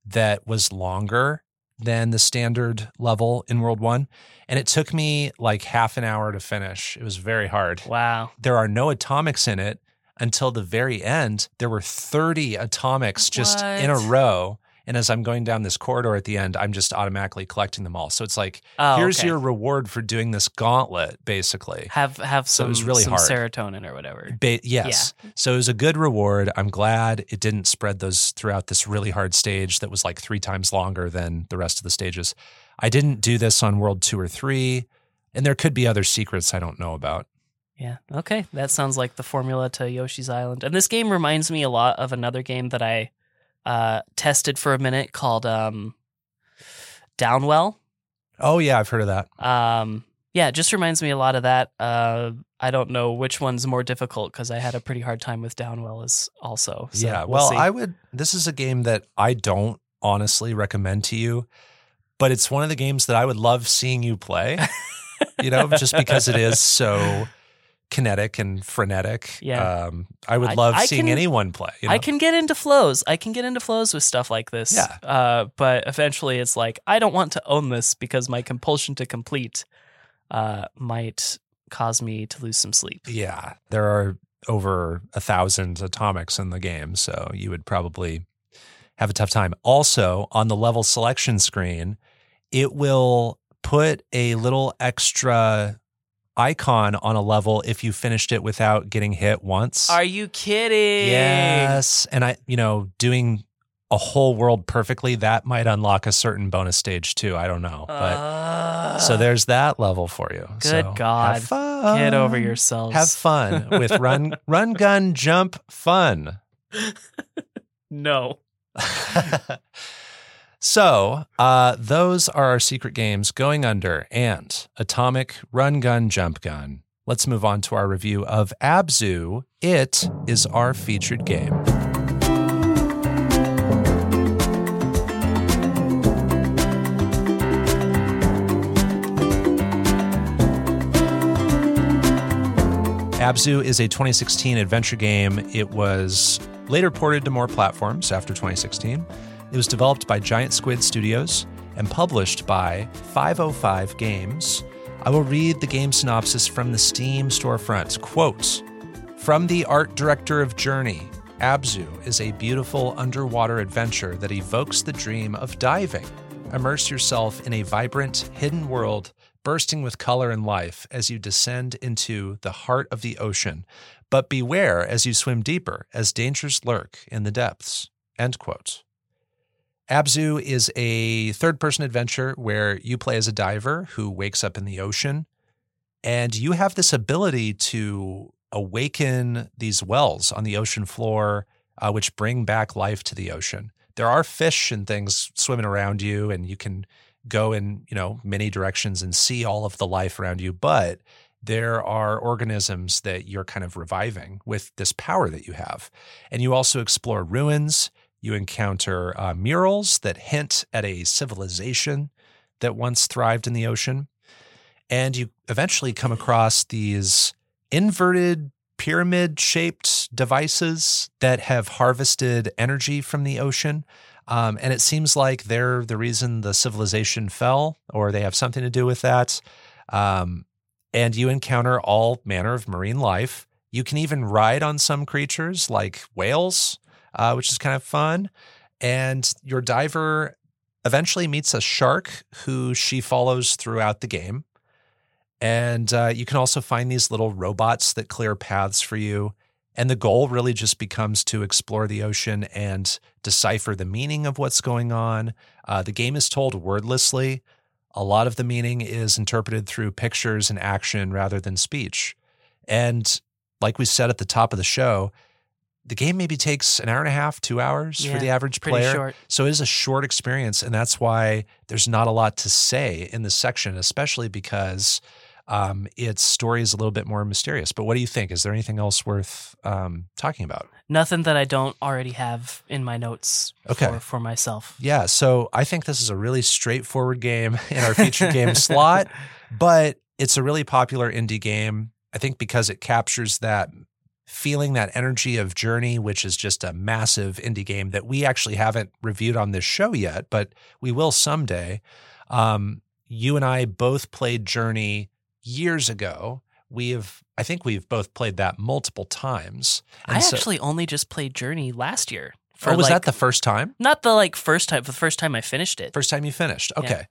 that was longer than the standard level in World One. And it took me like half an hour to finish. It was very hard Wow. there are no atomics in it until the very end. There were 30 atomics just in a row. And as I'm going down this corridor at the end, I'm just automatically collecting them all. So it's like, Oh, here's okay. your reward for doing this gauntlet, basically. have have So it some, was really some hard. serotonin or whatever. Ba- yes. So it was a good reward. I'm glad it didn't spread those throughout this really hard stage that was like three times longer than the rest of the stages. I didn't do this on World Two or Three, and there could be other secrets I don't know about. Yeah. Okay. That sounds like the formula to Yoshi's Island. And this game reminds me a lot of another game that I uh, tested for a minute called um, Downwell. Oh yeah, I've heard of that. Um, yeah, it just reminds me a lot of that. Uh, I don't know which one's more difficult because I had a pretty hard time with Downwell as also. So yeah. we'll Well. I would. This is a game that I don't honestly recommend to you, but it's one of the games that I would love seeing you play. *laughs* you know, just because it is so kinetic and frenetic. Yeah. Um, I would I- love I seeing can- anyone play. You know? I can get into flows. I can get into flows with stuff like this. Yeah. Uh, but eventually it's like, I don't want to own this because my compulsion to complete uh, might cause me to lose some sleep. Yeah, there are over a thousand atomics in the game, so you would probably have a tough time. Also, on the level selection screen, it will put a little extra icon on a level if you finished it without getting hit once. Are you kidding? Yes, and I, you know, doing a whole world perfectly that might unlock a certain bonus stage too. I don't know, but Uh, so there's that level for you. Good So God. Get over yourselves. Have fun with run, *laughs* run, gun, jump, fun. No. *laughs* so, uh, those are our secret games Going Under and ATOMIK Run, Gun, Jump Gun. Let's move on to our review of Abzu. It is our featured game. Abzu is a 2016 adventure game. It was later ported to more platforms after 2016. It was developed by Giant Squid Studios and published by 505 Games. I will read the game synopsis from the Steam storefront. Quote From the art director of Journey, Abzu is a beautiful underwater adventure that evokes the dream of diving. Immerse yourself in a vibrant, hidden world bursting with color and life as you descend into the heart of the ocean. But beware as you swim deeper, as dangers lurk in the depths. End quote. Abzu is a third person adventure where you play as a diver who wakes up in the ocean and you have this ability to awaken these wells on the ocean floor, uh, which bring back life to the ocean. There are fish and things swimming around you, and you can go in you know many directions and see all of the life around you. But there are organisms that you're kind of reviving with this power that you have, and you also explore ruins. You encounter uh, murals that hint at a civilization that once thrived in the ocean. And you eventually come across these inverted pyramid shaped devices that have harvested energy from the ocean. Um, and it seems like they're the reason the civilization fell, or they have something to do with that. Um, and you encounter all manner of marine life. You can even ride on some creatures like whales, uh, which is kind of fun. And your diver eventually meets a shark who she follows throughout the game. And uh, you can also find these little robots that clear paths for you. And the goal really just becomes to explore the ocean and decipher the meaning of what's going on. Uh, the game is told wordlessly. A lot of the meaning is interpreted through pictures and action rather than speech. And like we said at the top of the show, the game maybe takes an hour and a half, two hours Yeah, for the average player. short. So it is a short experience, and that's why there's not a lot to say in this section, especially because um, its story is a little bit more mysterious. But what do you think? Is there anything else worth um, talking about? Nothing that I don't already have in my notes Okay. for, for myself. Yeah, so I think this is a really straightforward game *laughs* in our featured game slot, *laughs* but it's a really popular indie game. I think because it captures that feeling, that energy of Journey, which is just a massive indie game that we actually haven't reviewed on this show yet, but we will someday. Um, you and I both played Journey years ago. We have, I think we've both played that multiple times. And I so- actually only just played Journey last year For oh, was like, that the first time? not the like first time? The first time I finished it. First time you finished. Yeah. Okay.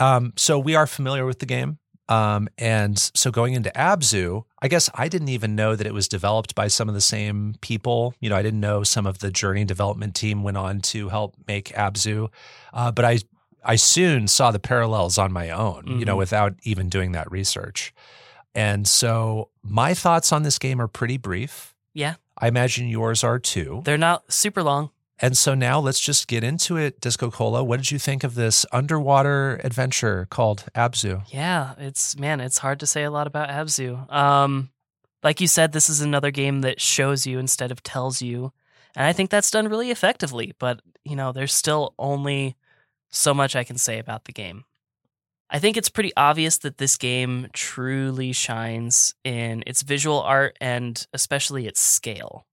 Um, so we are familiar with the game. Um, and so going into Abzu, I guess I didn't even know that it was developed by some of the same people. You know, I didn't know some of the Journey development team went on to help make Abzu. Uh, but I I soon saw the parallels on my own, you know, Mhm. without even doing that research. And so my thoughts on this game are pretty brief. Yeah. I imagine yours are too. They're not super long. And so now let's just get into it, Disco Cola. What did you think of this underwater adventure called Abzu? Yeah, it's man, it's hard to say a lot about Abzu. Um, like you said, this is another game that shows you instead of tells you, and I think that's done really effectively. But you know, there's still only so much I can say about the game. I think it's pretty obvious that this game truly shines in its visual art and especially its scale.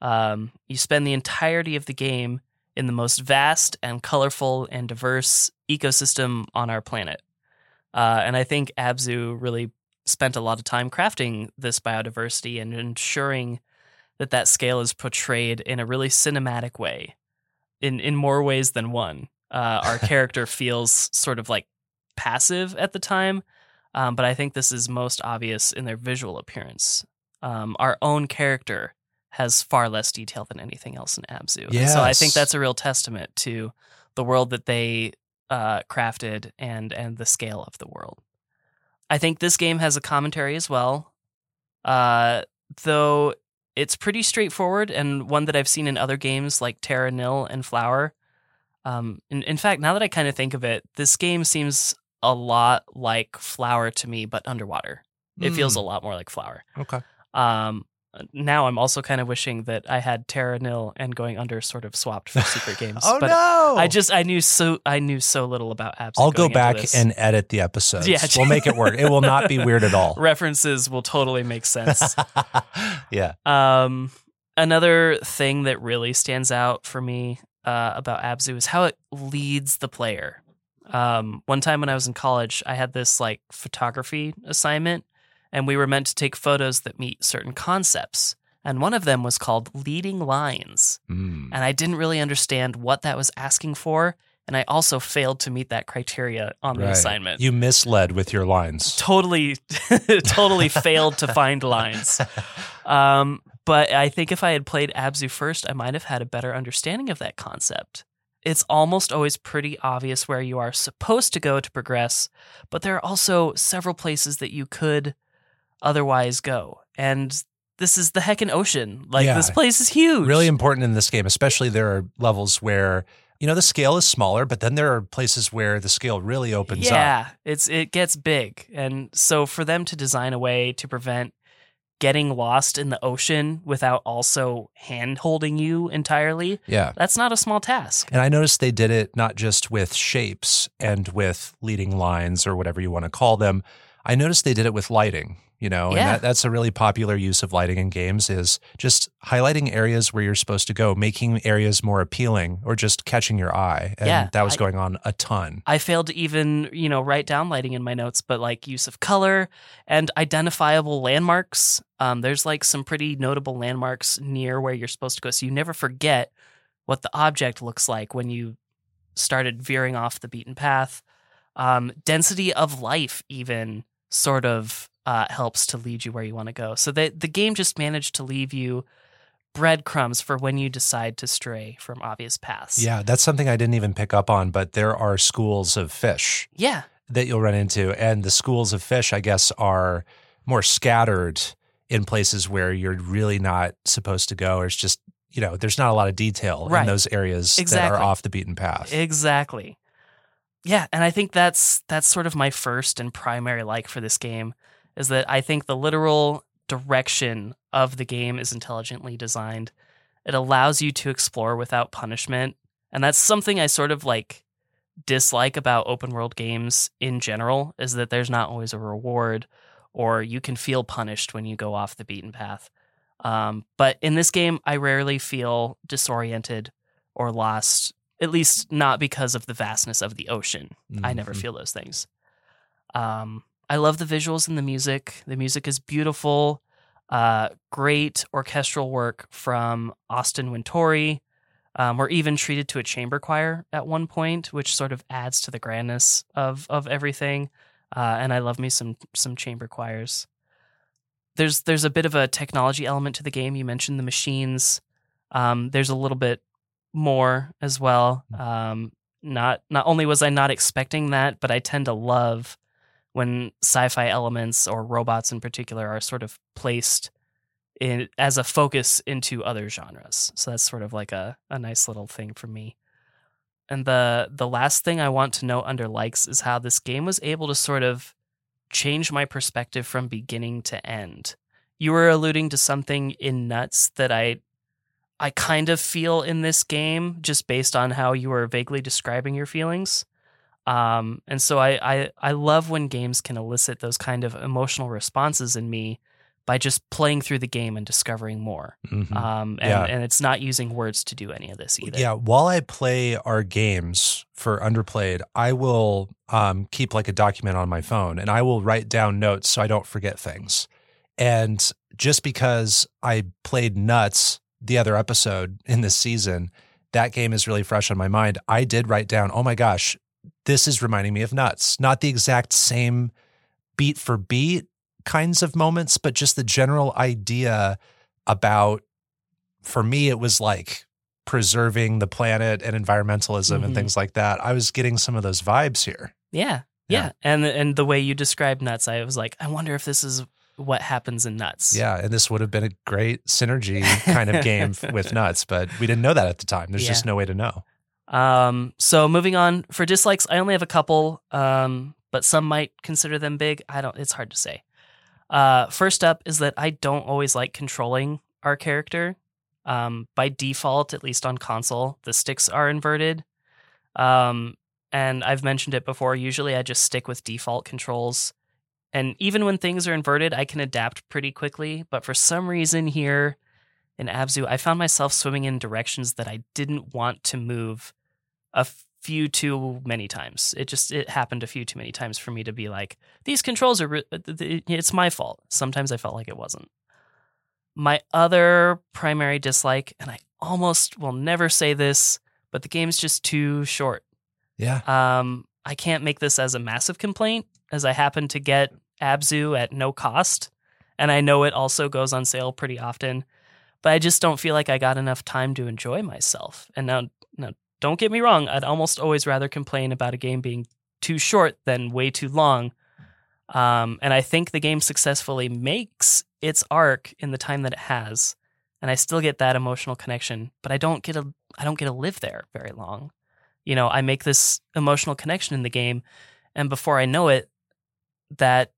Um, you spend the entirety of the game in the most vast and colorful and diverse ecosystem on our planet. Uh, and I think Abzu really spent a lot of time crafting this biodiversity and ensuring that that scale is portrayed in a really cinematic way, in in more ways than one. Uh, our *laughs* character feels sort of like passive at the time, um, but I think this is most obvious in their visual appearance. Um, our own character has far less detail than anything else in Abzu. And So I think that's a real testament to the world that they uh, crafted and and the scale of the world. I think this game has a commentary as well, uh, though it's pretty straightforward and one that I've seen in other games like Terra Nil and Flower. Um, in, in fact, now that I kind of think of it, this game seems a lot like Flower to me, but underwater. It feels a lot more like Flower. okay. Um, now I'm also kind of wishing that I had Terra Nil and Going Under sort of swapped for secret *laughs* games. Oh but no! I just I knew so I knew so little about apps. I'll go back and edit the episodes. Yeah. we'll make it work. It will not be weird at all. *laughs* references will totally make sense. *laughs* yeah. um, another thing that really stands out for me uh, about Abzu is how it leads the player. Um, one time when I was in college, I had this like photography assignment, and we were meant to take photos that meet certain concepts. And one of them was called leading lines. Mm. and I didn't really understand what that was asking for. And I also failed to meet that criteria on the Right. assignment. You misled with your lines. totally, *laughs* totally failed to find lines. *laughs* Um, but I think if I had played Abzu first, I might have had a better understanding of that concept. It's almost always pretty obvious where you are supposed to go to progress, but there are also several places that you could otherwise go. And this is the heckin' ocean. Like, Yeah. this place is huge. really important in this game, especially there are levels where you know the scale is smaller, but then there are places where the scale really opens up. yeah, it's it gets big, and so for them to design a way to prevent getting lost in the ocean without also hand holding you entirely, Yeah. that's not a small task. And I noticed they did it not just with shapes and with leading lines or whatever you want to call them. I noticed they did it with lighting, you know, and that, that's a really popular use of lighting in games is just highlighting areas where you're supposed to go, making areas more appealing or just catching your eye. And Yeah, that was I- going on a ton. I failed to even, you know, write down lighting in my notes, but like use of color and identifiable landmarks. Um, there's like some pretty notable landmarks near where you're supposed to go, so you never forget what the object looks like when you started veering off the beaten path. Um, density of life even sort of uh, helps to lead you where you want to go. So the the game just managed to leave you breadcrumbs for when you decide to stray from obvious paths. Yeah, that's something I didn't even pick up on, but there are schools of fish yeah, that you'll run into. And the schools of fish, I guess, are more scattered in places where you're really not supposed to go. Or it's just, you know, there's not a lot of detail Right. in those areas that are off the beaten path. Exactly. Yeah, and I think that's that's sort of my first and primary like for this game is that I think the literal direction of the game is intelligently designed. It allows you to explore without punishment, and that's something I sort of like dislike about open world games in general is that there's not always a reward or you can feel punished when you go off the beaten path. Um, but in this game, I rarely feel disoriented or lost, at least not because of the vastness of the ocean. I never Mhm. feel those things. Um, I love the visuals and the music. The music is beautiful. Uh, great orchestral work from Austin Wintory. Um, we're even treated to a chamber choir at one point, which sort of adds to the grandness of of everything. Uh, and I love me some some chamber choirs. There's there's a bit of a technology element to the game. You mentioned the machines. Um, there's a little bit more as well. Um, not not only was I not expecting that, but I tend to love when sci-fi elements or robots in particular are sort of placed in as a focus into other genres. So that's sort of like a, a nice little thing for me. And the the last thing I want to note under likes is how this game was able to sort of change my perspective from beginning to end. You were alluding to something in Nuts that I I kind of feel in this game just based on how you were vaguely describing your feelings. Um, and so I, I I love when games can elicit those kind of emotional responses in me by just playing through the game and discovering more. Mhm. Um, and, Yeah. and it's not using words to do any of this either. Yeah, while I play our games for Underplayed, I will um, keep like a document on my phone and I will write down notes so I don't forget things. And just because I played Nuts the other episode in this season, that game is really fresh on my mind. I did write down, oh my gosh, this is reminding me of Nuts. Not the exact same beat for beat kinds of moments, but just the general idea about, for me, it was like preserving the planet and environmentalism Mhm. and things like that. I was getting some of those vibes here. Yeah. Yeah. Yeah. And and the way you described nuts, I was like, I wonder if this is what happens in nuts. Yeah, and this would have been a great synergy kind of *laughs* game with Nuts, but we didn't know that at the time. There's just no way to know. Um, so moving on for dislikes, I only have a couple, um, but some might consider them big. I don't. It's hard to say. Uh, first up is that I don't always like controlling our character. Um, by default, at least on console, the sticks are inverted. Um, and I've mentioned it before. Usually, I just stick with default controls. And even when things are inverted, I can adapt pretty quickly. But for some reason here in Abzu, I found myself swimming in directions that I didn't want to move a few too many times. It just it happened a few too many times for me to be like, these controls are re- uh, it's my fault. Sometimes I felt like it wasn't. My other primary dislike, and I almost will never say this, but the game's just too short. Yeah. Um, I can't make this as a massive complaint, as I happen to get Abzu at no cost, and I know it also goes on sale pretty often. But I just don't feel like I got enough time to enjoy myself. And now, now, don't get me wrong, I'd almost always rather complain about a game being too short than way too long. Um, and I think the game successfully makes its arc in the time that it has, and I still get that emotional connection. But I don't get a I don't get to live there very long you know, I make this emotional connection in the game, and before I know it, that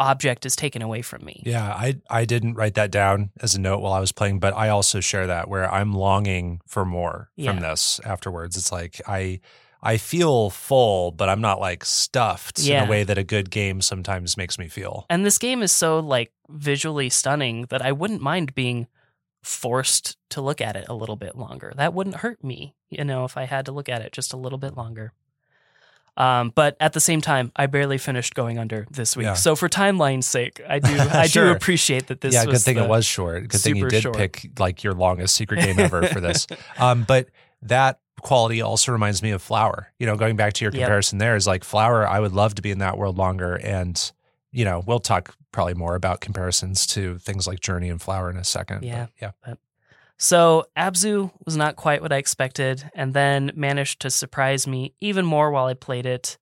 object is taken away from me. Yeah, I I didn't write that down as a note while I was playing, but I also share that where I'm longing for more from this afterwards. It's like I I feel full, but I'm not like stuffed in a way that a good game sometimes makes me feel. And this game is so like visually stunning that I wouldn't mind being forced to look at it a little bit longer. That wouldn't hurt me, you know, if I had to look at it just a little bit longer. Um, but at the same time, I barely finished going under this week. Yeah. So for timeline's sake, I do *laughs* I Sure. do appreciate that this yeah, good thing it was short. Good thing you did short. pick like your longest secret game ever for *laughs* this. Um, but that quality also reminds me of Flower. You know, going back to your Yep. comparison there is like Flower, I would love to be in that world longer. And, you know, we'll talk probably more about comparisons to things like Journey and Flower in a second. but Yeah. yeah. So Abzu was not quite what I expected, and then managed to surprise me even more while I played it.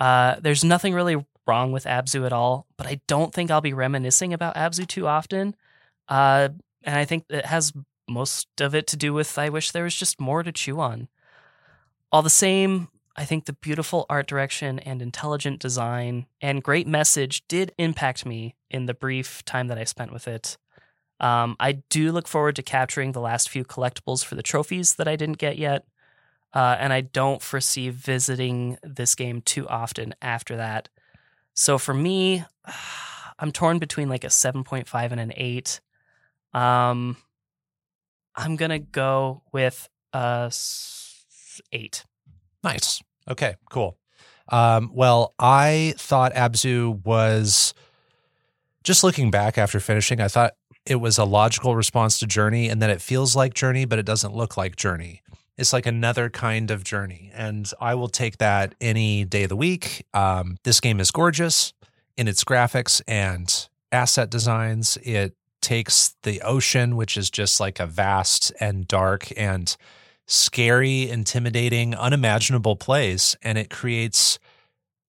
Uh, there's nothing really wrong with Abzu at all, but I don't think I'll be reminiscing about Abzu too often. Uh, and I think it has most of it to do with I wish there was just more to chew on. All the same, I think the beautiful art direction and intelligent design and great message did impact me in the brief time that I spent with it. Um, I do look forward to capturing the last few collectibles for the trophies that I didn't get yet. Uh, and I don't foresee visiting this game too often after that. So for me, *sighs* I'm torn between like a 7.5 and an 8. Um, I'm going to go with a s- 8. Nice. Okay, cool. Um, well, I thought Abzu was just looking back after finishing, I thought it was a logical response to Journey, and that it feels like Journey, but it doesn't look like Journey. It's like another kind of journey, and I will take that any day of the week. Um, this game is gorgeous in its graphics and asset designs. It takes the ocean, which is just like a vast and dark and scary, intimidating, unimaginable place, and it creates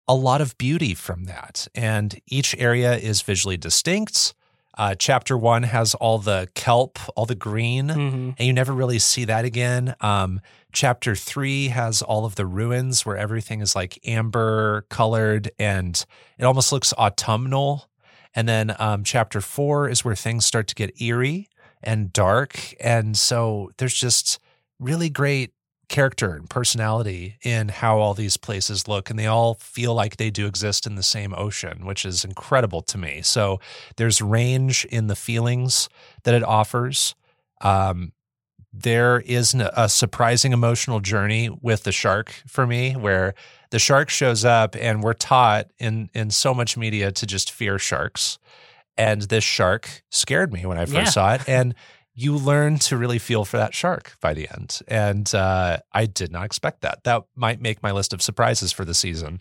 a lot of beauty from that. And each area is visually distinct. Uh, chapter one has all the kelp, all the green, hmm and you never really see that again. Um, chapter three has all of the ruins where everything is like amber colored and it almost looks autumnal. And then um, chapter four is where things start to get eerie and dark. And so there's just really great character and personality in how all these places look. And they all feel like they do exist in the same ocean, which is incredible to me. So there's range in the feelings that it offers. Um, there is a surprising emotional journey with the shark for me, where the shark shows up, and we're taught in in so much media to just fear sharks. And this shark scared me when I first Yeah. saw it, and you learn to really feel for that shark by the end. And uh, I did not expect that. That might make my list of surprises for the season.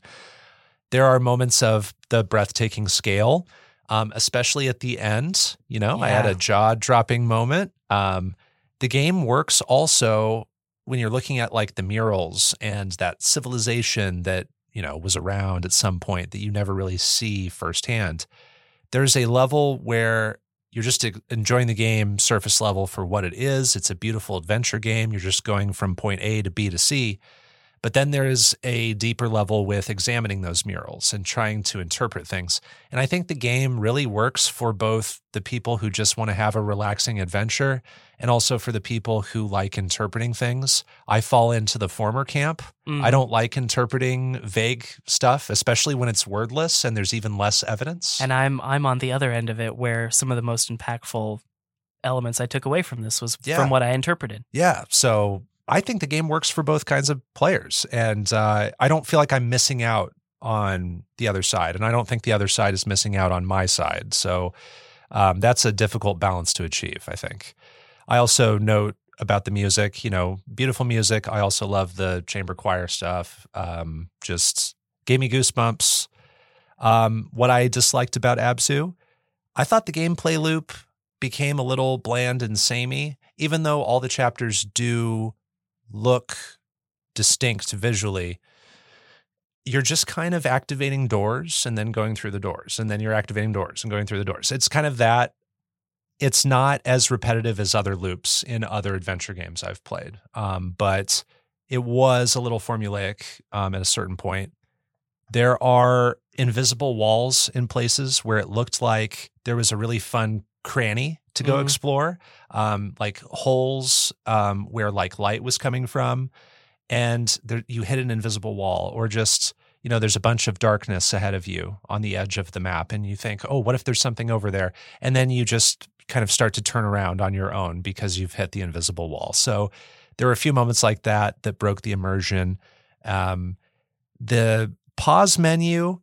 There are moments of the breathtaking scale, um, especially at the end. You know, I had a jaw dropping moment. Um, the game works also when you're looking at like the murals and that civilization that, you know, was around at some point that you never really see firsthand. There's a level where you're just enjoying the game surface level for what it is. It's a beautiful adventure game. You're just going from point A to B to C. But then there is a deeper level with examining those murals and trying to interpret things. And I think the game really works for both the people who just want to have a relaxing adventure and also for the people who like interpreting things. I fall into the former camp. Mm-hmm. I don't like interpreting vague stuff, especially when it's wordless and there's even less evidence. And I'm I'm on the other end of it, where some of the most impactful elements I took away from this was Yeah. from what I interpreted. Yeah. So I think the game works for both kinds of players. And uh, I don't feel like I'm missing out on the other side. And I don't think the other side is missing out on my side. So um, that's a difficult balance to achieve, I think. I also note about the music, you know, beautiful music. I also love the chamber choir stuff. Um, just gave me goosebumps. Um, what I disliked about Abzu, I thought the gameplay loop became a little bland and samey, even though all the chapters do look distinct visually. You're just kind of activating doors and then going through the doors, and then you're activating doors and going through the doors. It's kind of that. It's not as repetitive as other loops in other adventure games I've played, um, but it was a little formulaic um, at a certain point. There are invisible walls in places where it looked like there was a really fun cranny to go Mhm. explore, um, like holes um, where like light was coming from, and there, you hit an invisible wall, or just you know there's a bunch of darkness ahead of you on the edge of the map, and you think, oh, what if there's something over there? And then you just kind of start to turn around on your own because you've hit the invisible wall. So there were a few moments like that that broke the immersion. Um, the pause menu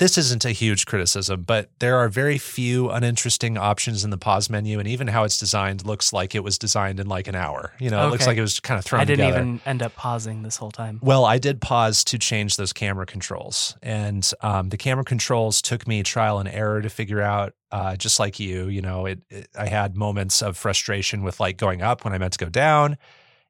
this isn't a huge criticism, but there are very few uninteresting options in the pause menu, and even how it's designed looks like it was designed in like an hour. You know, it looks like it was kind of thrown I didn't together. even end up pausing this whole time. Well, I did pause to change those camera controls, and um, the camera controls took me trial and error to figure out. Uh, just like you, you know, it, it. I had moments of frustration with like going up when I meant to go down.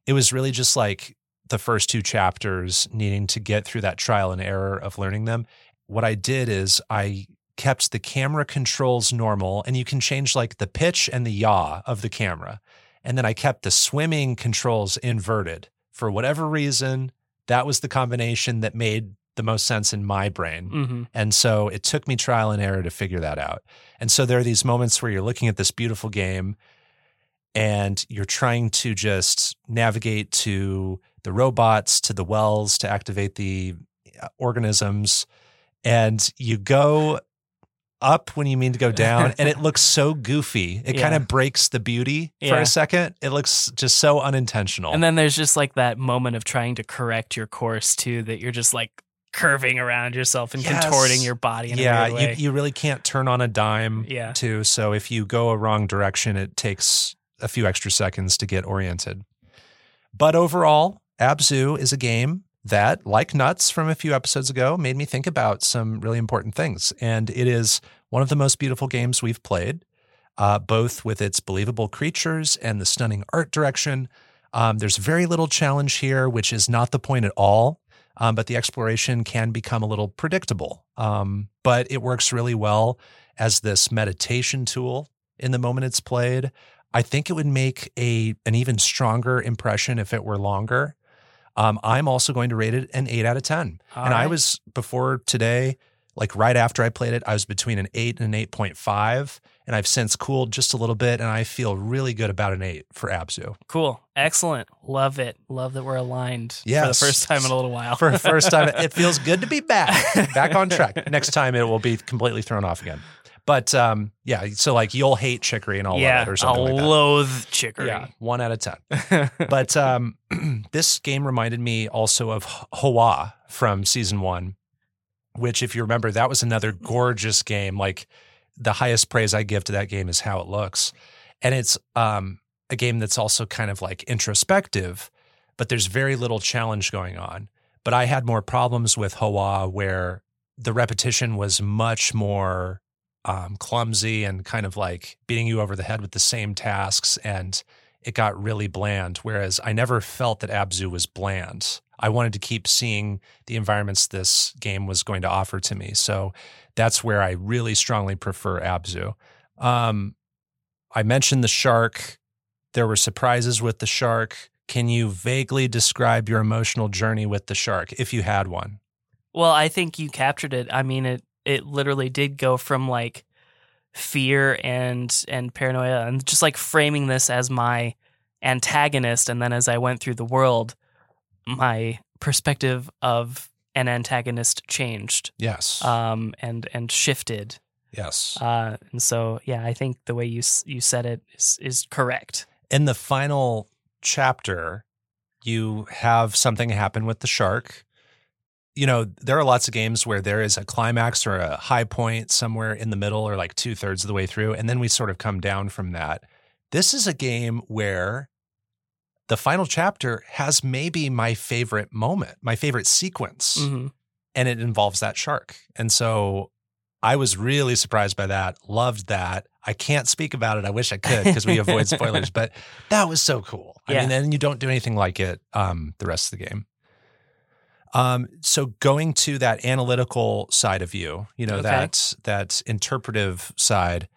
It was really just like the first two chapters needing to get through that trial and error of learning them. What I did is I kept the camera controls normal, and you can change like the pitch and the yaw of the camera. And then I kept the swimming controls inverted for whatever reason. That was the combination that made the most sense in my brain. hmm And so it took me trial and error to figure that out. And so there are these moments where you're looking at this beautiful game and you're trying to just navigate to the robots, to the wells to activate the uh, organisms. And you go up when you mean to go *laughs* down, and it looks so goofy. It kind of breaks the beauty for a second. It looks just so unintentional. And then there's just like that moment of trying to correct your course too, that you're just like curving around yourself and Yes. contorting your body yeah, you you really can't turn on a dime Yeah. too. So if you go a wrong direction, it takes a few extra seconds to get oriented. But overall, Abzu is a game that, like Nuts from a few episodes ago, made me think about some really important things. And it is one of the most beautiful games we've played, uh, both with its believable creatures and the stunning art direction. Um, there's very little challenge here, which is not the point at all. Um, but the exploration can become a little predictable. Um, but it works really well as this meditation tool in the moment it's played. I think it would make a an even stronger impression if it were longer. Um, I'm also going to rate it an eight out of ten. All and I was before today, like right after I played it, I was between an eight and an eight point five, and I've since cooled just a little bit, and I feel really good about an eight for Abzu. Cool. Excellent. Love it. Love that we're aligned for the first time in a little while. For the first time, it *laughs* feels good to be back, back on track. *laughs* Next time, it will be completely thrown off again. But um, yeah, so like you'll hate chicory and all yeah, it or something I'll like that. loathe chicory. Yeah, one out of ten. but um, *clears throat* this game reminded me also of H- Hawa from season one, which, if you remember, that was another gorgeous game. Like the highest praise I give to that game is how it looks, and it's um, a game that's also kind of like introspective, but there's very little challenge going on. But I had more problems with Hawa where the repetition was much more um, clumsy and kind of like beating you over the head with the same tasks and it got really bland. Whereas I never felt that Abzu was bland. I wanted to keep seeing the environments this game was going to offer to me. So that's where I really strongly prefer Abzu. Um, I mentioned the shark. There were surprises with the shark. Can you vaguely describe your emotional journey with the shark if you had one? Well, I think you captured it. I mean, it it literally did go from like fear and and paranoia and just like framing this as my antagonist and then as I went through the world, my perspective of an antagonist changed Yes. um and and shifted. yes. Uh and so yeah, I think the way you you said it is is correct. in the final chapter, you have something happen with the shark. You know, there are lots of games where there is a climax or a high point somewhere in the middle or like two thirds of the way through, and then we sort of come down from that. This is a game where the final chapter has maybe my favorite moment, my favorite sequence, hmm and it involves that shark. And so I was really surprised by that, loved that. I can't speak about it. I wish I could because we avoid *laughs* spoilers, but that was so cool. I Yeah. mean, and you don't do anything like it um, the rest of the game. Um, so going to that analytical side of you, you know, Okay. that that interpretive side,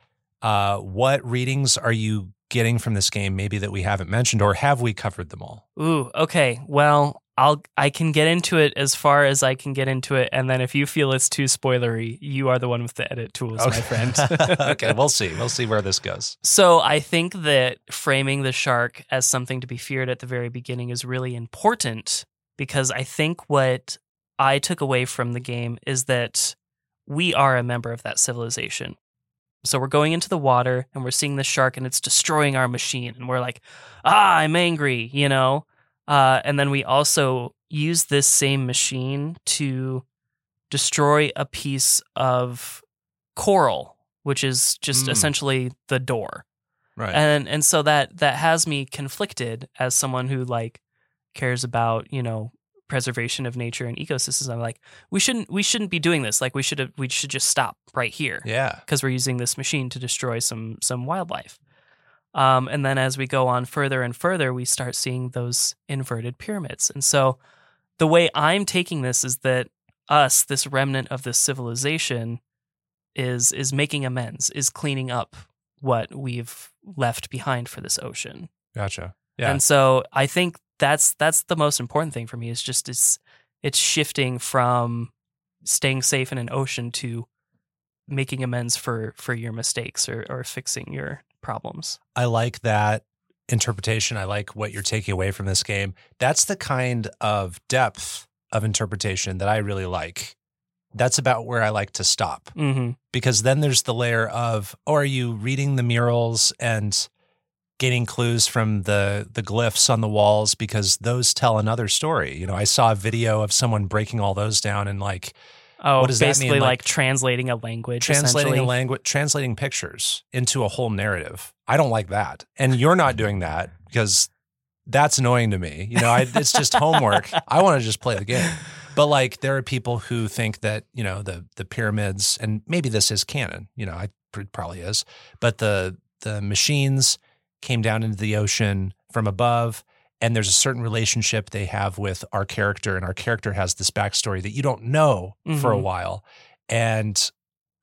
uh, what readings are you getting from this game maybe that we haven't mentioned or have we covered them all? Ooh, okay. Well, I'll I can get into it as far as I can get into it, and then if you feel it's too spoilery, you are the one with the edit tools, my friend. *laughs* okay, we'll *laughs* see. We'll see where this goes. So I think that framing the shark as something to be feared at the very beginning is really important because I think what I took away from the game is that we are a member of that civilization. So we're going into the water and we're seeing the shark and it's destroying our machine and we're like, "Ah, I'm angry," you know? Uh, and then we also use this same machine to destroy a piece of coral, which is just Mm. essentially the door. Right. And and so that that has me conflicted as someone who like cares about, you know, preservation of nature and ecosystems. I'm like, we shouldn't we shouldn't be doing this. Like we should have we should just stop right here yeah. because we're using this machine to destroy some some wildlife. Um, and then as we go on further and further, we start seeing those inverted pyramids. And so the way I'm taking this is that us, this remnant of this civilization, is is making amends, is cleaning up what we've left behind for this ocean. Gotcha. Yeah. And so I think that's that's the most important thing for me is just it's it's shifting from staying safe in an ocean to making amends for for your mistakes or or fixing your problems. I like that interpretation. I like what you're taking away from this game. That's the kind of depth of interpretation that I really like. That's about where I like to stop hmm because then there's the layer of, oh, are you reading the murals and gaining clues from the the glyphs on the walls because those tell another story. You know, I saw a video of someone breaking all those down and like Oh, What does that mean? basically Like, like, translating a language. translating a language, translating pictures into a whole narrative. I don't like that, and you're not doing that because that's annoying to me. You know, I, it's just *laughs* homework. I want to just play the game. But like, there are people who think that you know the the pyramids, and maybe this is canon. You know, I it probably is, but the the machines came down into the ocean from above. And there's a certain relationship they have with our character, and our character has this backstory that you don't know for a Mhm. while. And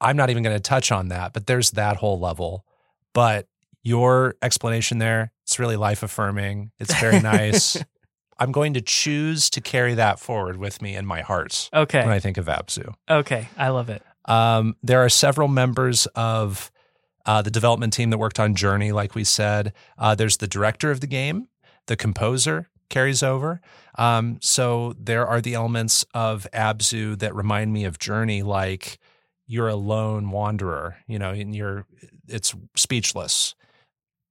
I'm not even going to touch on that, but there's that whole level. But your explanation there, it's really life affirming. It's very nice. *laughs* I'm going to choose to carry that forward with me in my heart Okay. when I think of Abzu. Okay. I love it. Um, there are several members of uh, the development team that worked on Journey, like we said. Uh, there's the director of the game, the composer carries over. Um, so there are the elements of Abzu that remind me of Journey, like you're a lone wanderer, you know, and you're it's speechless.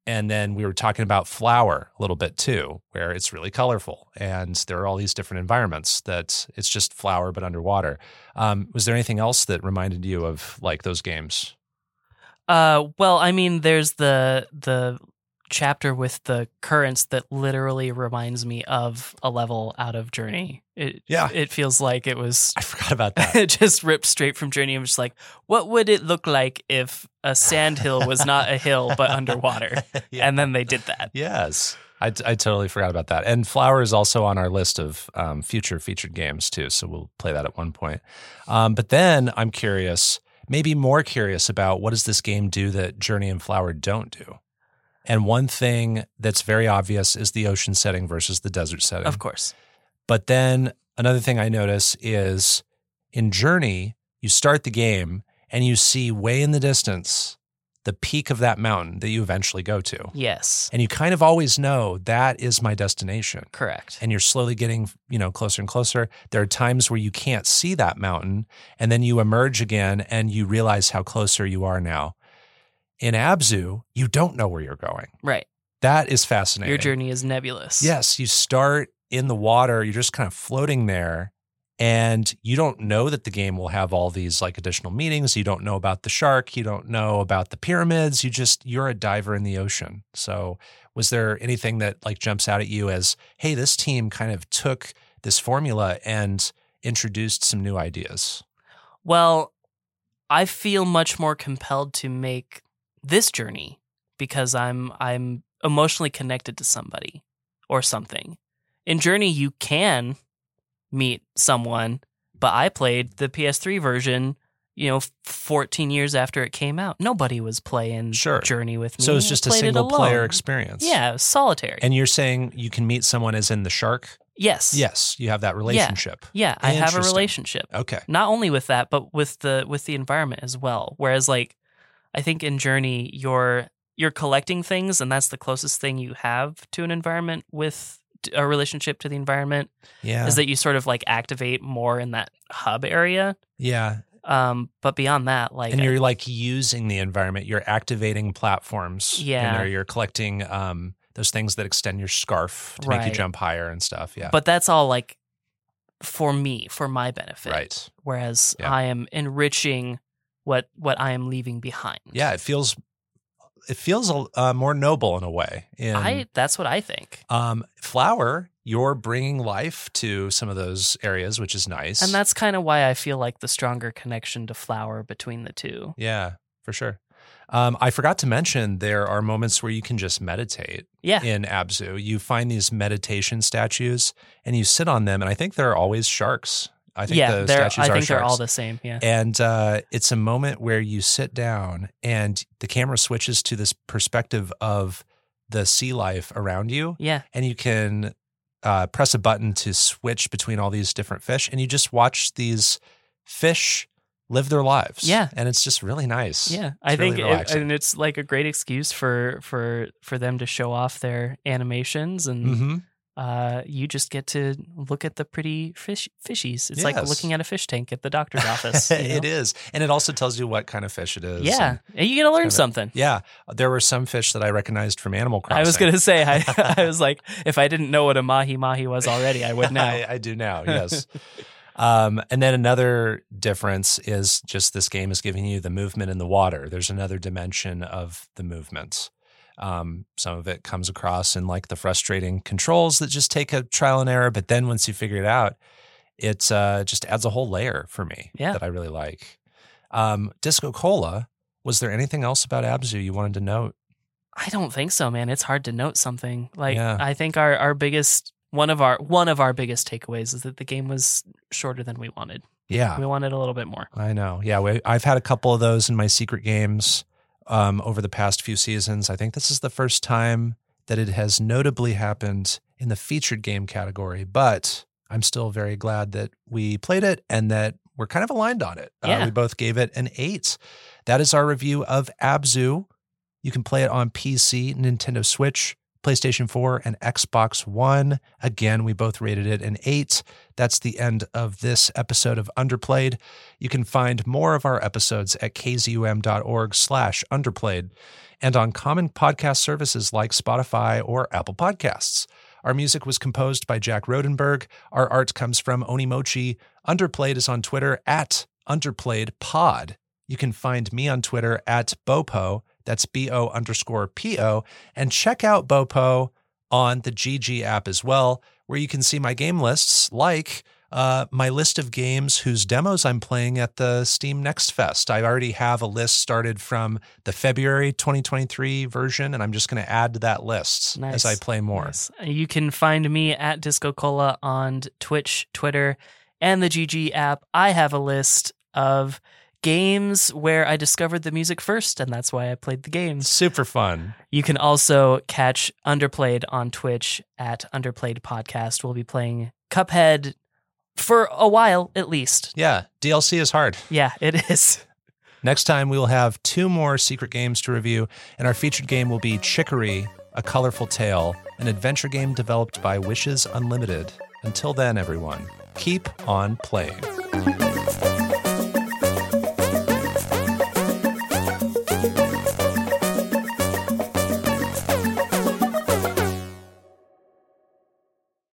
And then we were talking about Flower a little bit too, where it's really colorful and there are all these different environments that it's just flower but underwater. Um, was there anything else that reminded you of like those games? Uh, well, I mean, there's the the chapter with the currents that literally reminds me of a level out of Journey. It Yeah. it feels like it was I forgot about that. It *laughs* just ripped straight from Journey. I'm just like, what would it look like if a sand hill was not a hill but *laughs* underwater? *laughs* yeah. And then they did that. Yes. I, I totally forgot about that. And Flower is also on our list of um, future featured games too. So we'll play that at one point. Um, but then I'm curious, maybe more curious about what does this game do that Journey and Flower don't do? And one thing that's very obvious is the ocean setting versus the desert setting. Of course. But then another thing I notice is in Journey, you start the game and you see way in the distance the peak of that mountain that you eventually go to. Yes. And you kind of always know that is my destination. Correct. And you're slowly getting, you know, closer and closer. There are times where you can't see that mountain and then you emerge again and you realize how closer you are now. In Abzu, you don't know where you're going. Right. That is fascinating. Your journey is nebulous. Yes, you start in the water, you're just kind of floating there and you don't know that the game will have all these like additional meanings. You don't know about the shark, you don't know about the pyramids, you just you're a diver in the ocean. So, was there anything that like jumps out at you as, "Hey, this team kind of took this formula and introduced some new ideas?" Well, I feel much more compelled to make this journey because I'm I'm emotionally connected to somebody or something. In Journey you can meet someone, but I played the PS3 version, you know, 14 years after it came out. Nobody was playing Sure. Journey with me. So, it's just a single player experience. Yeah, it was solitary. And you're saying you can meet someone as in the shark? yes. Yes, you have that relationship. Yeah, I have a relationship. Okay. not only with that but with the with the environment as well whereas like i think in journey you're you're collecting things and that's the closest thing you have to an environment with a relationship to the environment Yeah. is that you sort of like activate more in that hub area. Yeah. um but beyond that like and you're like using the environment. You're activating platforms Yeah. and there you're collecting um those things that extend your scarf to make you jump higher and stuff. Yeah. But that's all like for me for my benefit. Right. Whereas Yeah. i am enriching what what i am leaving behind. Yeah it feels it feels uh, more noble in a way in i that's what i think um flower you're bringing life to some of those areas which is nice And that's kind of why I feel like the stronger connection to flower between the two. yeah for sure um, I forgot to mention there are moments where you can just meditate Yeah. in Abzu. You find these meditation statues and you sit on them, and I think there are always sharks. I think yeah, the they're, statues I are think they're all the same. Yeah. And uh, it's a moment where you sit down and the camera switches to this perspective of the sea life around you, Yeah. and you can uh, press a button to switch between all these different fish, and you just watch these fish live their lives. Yeah. and it's just really nice. Yeah. I really think it, and it's like a great excuse for for for them to show off their animations and hmm uh, you just get to look at the pretty fish fishies. It's like looking at a fish tank at the doctor's *laughs* office. you know? it is, and it also tells you what kind of fish it is. Yeah, and- you get to learn something. yeah. There were some fish that I recognized from Animal Crossing. I was gonna say, I, *laughs* *laughs* I was like, if I didn't know what a mahi mahi was already, I would now. I, I do now. Yes. um, and then another difference is just this game is giving you the movement in the water. There's another dimension of the movement. Um, some of it comes across in like the frustrating controls that just take a trial and error, but then once you figure it out, it uh, just adds a whole layer for me Yeah. that I really like. Um, Disco Cola. Was there anything else about Abzu you wanted to note? I don't think so, man. It's hard to note something. Like Yeah. I think our our biggest one of our one of our biggest takeaways is that the game was shorter than we wanted. Yeah, We wanted a little bit more. I know. Yeah, we, I've had a couple of those in my secret games um, over the past few seasons. I think this is the first time that it has notably happened in the featured game category, but I'm still very glad that we played it and that we're kind of aligned on it. Uh, we both gave it an eight. That is our review of Abzu. You can play it on PC, Nintendo Switch, PlayStation 4, and Xbox One. Again, we both rated it an eight. That's the end of this episode of Underplayed. You can find more of our episodes at kzum.org slash underplayed and on common podcast services like Spotify or Apple Podcasts. Our music was composed by Jack Rodenberg. Our art comes from Onimochi. Underplayed is on Twitter at underplayedpod. You can find me on Twitter at Bopo. That's B O underscore P O. And check out Bopo on the GG app as well, where you can see my game lists like uh, my list of games whose demos I'm playing at the Steam Next Fest. I already have a list started from the February 2023 version, and I'm just going to add to that list Nice. as I play more. Nice. You can find me at Disco Cola on Twitch, Twitter, and the GG app. I have a list of games where I discovered the music first, and that's why I played the games. Super fun. You can also catch Underplayed on Twitch at Underplayed Podcast. We'll be playing Cuphead for a while at least. Yeah, DLC is hard. Yeah, it is. *laughs* Next time, we will have two more secret games to review, and our featured game will be Chicory, A Colorful Tale, an adventure game developed by Wishes Unlimited. Until then, everyone, keep on playing.